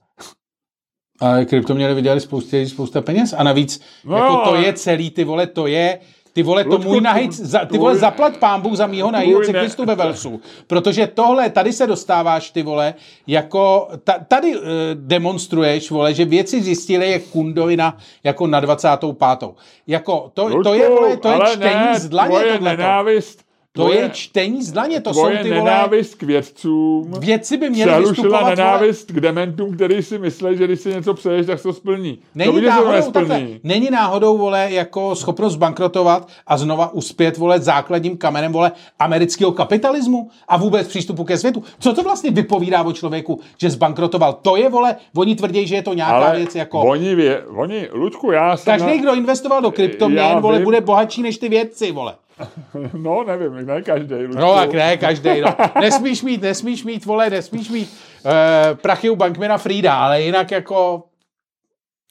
A kryptoměny vydělali spoustě, spousta peněz. A navíc No, jako to je celý, ty vole, to je ty vole, to Ludku, můj nahej, za, ty vole, zaplať pán Bůh za mýho nahýho cyklistu ve Velsu. Protože tohle, tady se dostáváš, ty vole, jako, ta, tady uh, demonstruješ, vole, že věci zjistili jak kundovina jako na 25. Jako, to, to je, vole, to je čtení ne, z dlaně tohleto. nenávist, To tvoje, je čtení z dlaně, to tvoje jsou ty vole, nenávist k vědcům věci by měly přerušila vystupovat, vole, nenávist k dementům, který si myslí, že když si něco přeješ, tak se to splní. Není to náhodou, takhle, není náhodou, vole, jako schopnost bankrotovat a znova uspět, vole, základním kamenem, vole, amerického kapitalismu a vůbec přístupu ke světu. Co to vlastně vypovídá o člověku, že zbankrotoval? To je, vole, oni tvrdí, že je to nějaká Ale věc jako... oni, vě, oni, Ludku, já jsem... Každý, kdo investoval do kryptoměn, vole, vím. bude bohatší než ty vědci, vole. No, nevím, ne každý. No tak ne, každý. No. Nesmíš mít, nesmíš mít, vole, nesmíš mít uh, prachy u Bankmana Frida, ale jinak jako...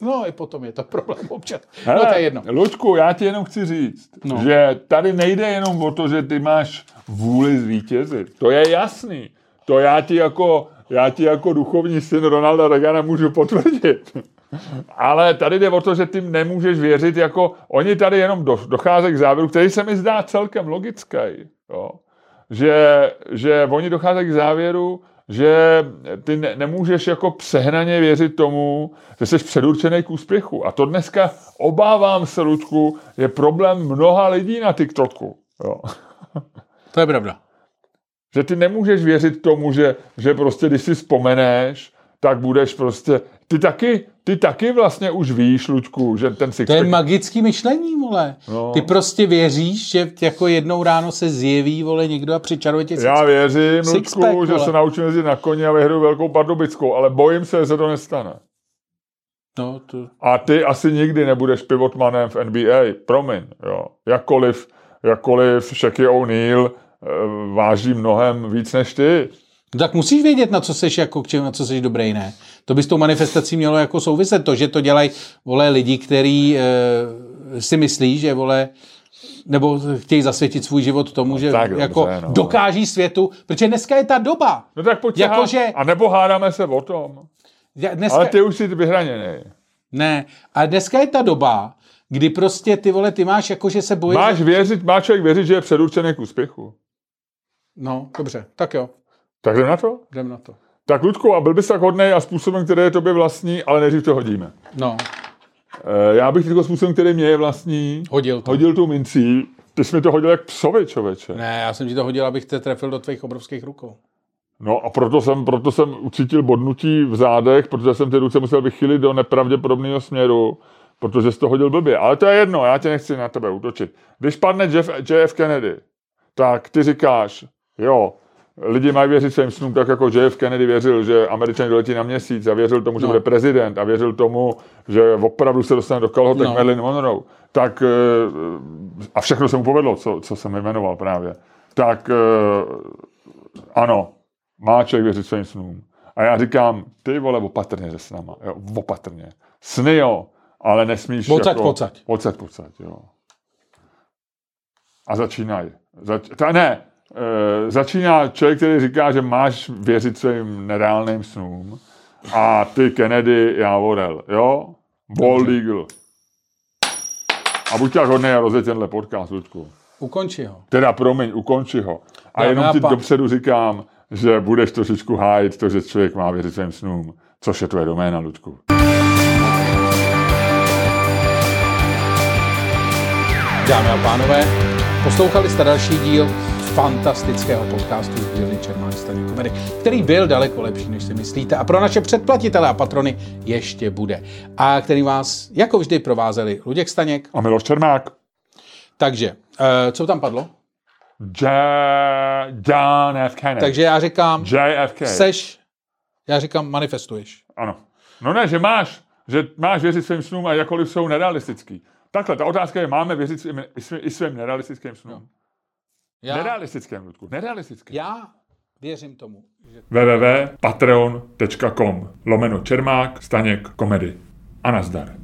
No, i potom je to problém občas. Hele, no, to je jedno. Ludku, já ti jenom chci říct, No. no. že tady nejde jenom o to, že ty máš vůli zvítězit. To je jasný. To já ti jako, já ti jako duchovní syn Ronalda Reagana můžu potvrdit. Ale tady jde o to, že ty nemůžeš věřit, jako oni tady jenom do, docházejí k závěru, který se mi zdá celkem logický. Jo. Že, že oni docházejí k závěru, že ty ne, nemůžeš jako přehnaně věřit tomu, že jsi předurčený k úspěchu. A to dneska, obávám se, Ludku, je problém mnoha lidí na TikToku. Jo. To je pravda. Že ty nemůžeš věřit tomu, že, že prostě, když si vzpomeneš, tak budeš prostě... Ty taky, ty taky vlastně už víš, Ludku, že ten To je magický myšlení, vole. No. Ty prostě věříš, že jako jednou ráno se zjeví, vole, někdo a přičaruje tě Já věřím, Sixpack, Ludku, že vole. se naučím jezdit na koni a vyhru velkou pardubickou, ale bojím se, že se to nestane. No, to... A ty asi nikdy nebudeš pivotmanem v NBA, promiň, jo. Jakkoliv, jakkoliv Shaquille O'Neal eh, váží mnohem víc než ty. No, tak musíš vědět, na co seš, jako, k čemu, na co seš dobrý, ne? To by s tou manifestací mělo jako souviset. To, že to dělají, vole, lidi, který e, si myslí, že, vole, nebo chtějí zasvětit svůj život tomu, že tak dobře, jako no. dokáží světu, protože dneska je ta doba. No tak pojď Jakože- A nebo hádáme se o tom. Ja- Dneska, Ale ty už jsi vyhraněný. Ne, a dneska je ta doba, kdy prostě ty vole, ty máš jako, že se bojíš... Máš věřit, má člověk věřit, že je předurčený k úspěchu. No, dobře, tak jo, Tak jdem na to? jdem na to. Tak Ludku, a byl bys tak hodnej a způsobem, který je tobě vlastní, ale nejdřív to hodíme. No, E, já bych jako způsobem, který mě je vlastní, hodil to. hodil tu mincí. Ty jsi mi to hodil jak psovi, člověče. Ne, já jsem ti to hodil, abych te trefil do tvých obrovských rukou. No a proto jsem, proto jsem ucítil bodnutí v zádech, protože jsem ty ruce musel vychylit do nepravděpodobného směru, protože jsi to hodil blbě. Ale to je jedno, já tě nechci na tebe útočit. Když padne Jeff, JF Kennedy, tak ty říkáš, jo, lidi mají věřit svým snům tak, jako JF Kennedy věřil, že Američani doletí na měsíc a věřil tomu, že No. bude prezident a věřil tomu, že opravdu se dostane do kalhotek No. no. Marilyn Monroe. Tak, eh, a všechno se mu povedlo, co, co jsem jmenoval právě. Tak eh, ano, má člověk věřit svým snům. A já říkám, ty vole, opatrně se s náma, jo, opatrně. Sny jo, ale nesmíš Pocať, jako... pocať. Pocať, pocať, jo. A začínají. Zač, ta, ne, e, začíná člověk, který říká, že máš věřit svým nereálným snům a ty Kennedy, já vorel, jo? Bald Eagle. A buď tak hodnej a rozjeď tenhle podcast, Ludku. Ukonči ho. Teda promiň, ukonči ho. A Dámy jenom ti pán- dopředu říkám, že budeš trošičku hájit to, že člověk má věřit svým snům, což je tvoje doména, Ludku. Dámy a pánové, poslouchali jste další díl fantastického podcastu z dílny Čermák Staněk Komedy, který byl daleko lepší, než si myslíte a pro naše předplatitele a patrony ještě bude. A který vás, jako vždy, provázeli Luděk Staněk. A Miloš Čermák. Takže, uh, co tam padlo? J. John F. Kennedy. Takže já říkám, JFK. seš, já říkám, manifestuješ. Ano. No ne, že máš, že máš věřit svým snům a jakkoliv jsou nerealistický. Takhle, ta otázka je, máme věřit svým, i svým nerealistickým snům. No. Já, Nerealistickým, Ludku, nerealistickým. já věřím tomu, že www.patreon.com lomeno Čermák, Staněk, komedy. A nazdar.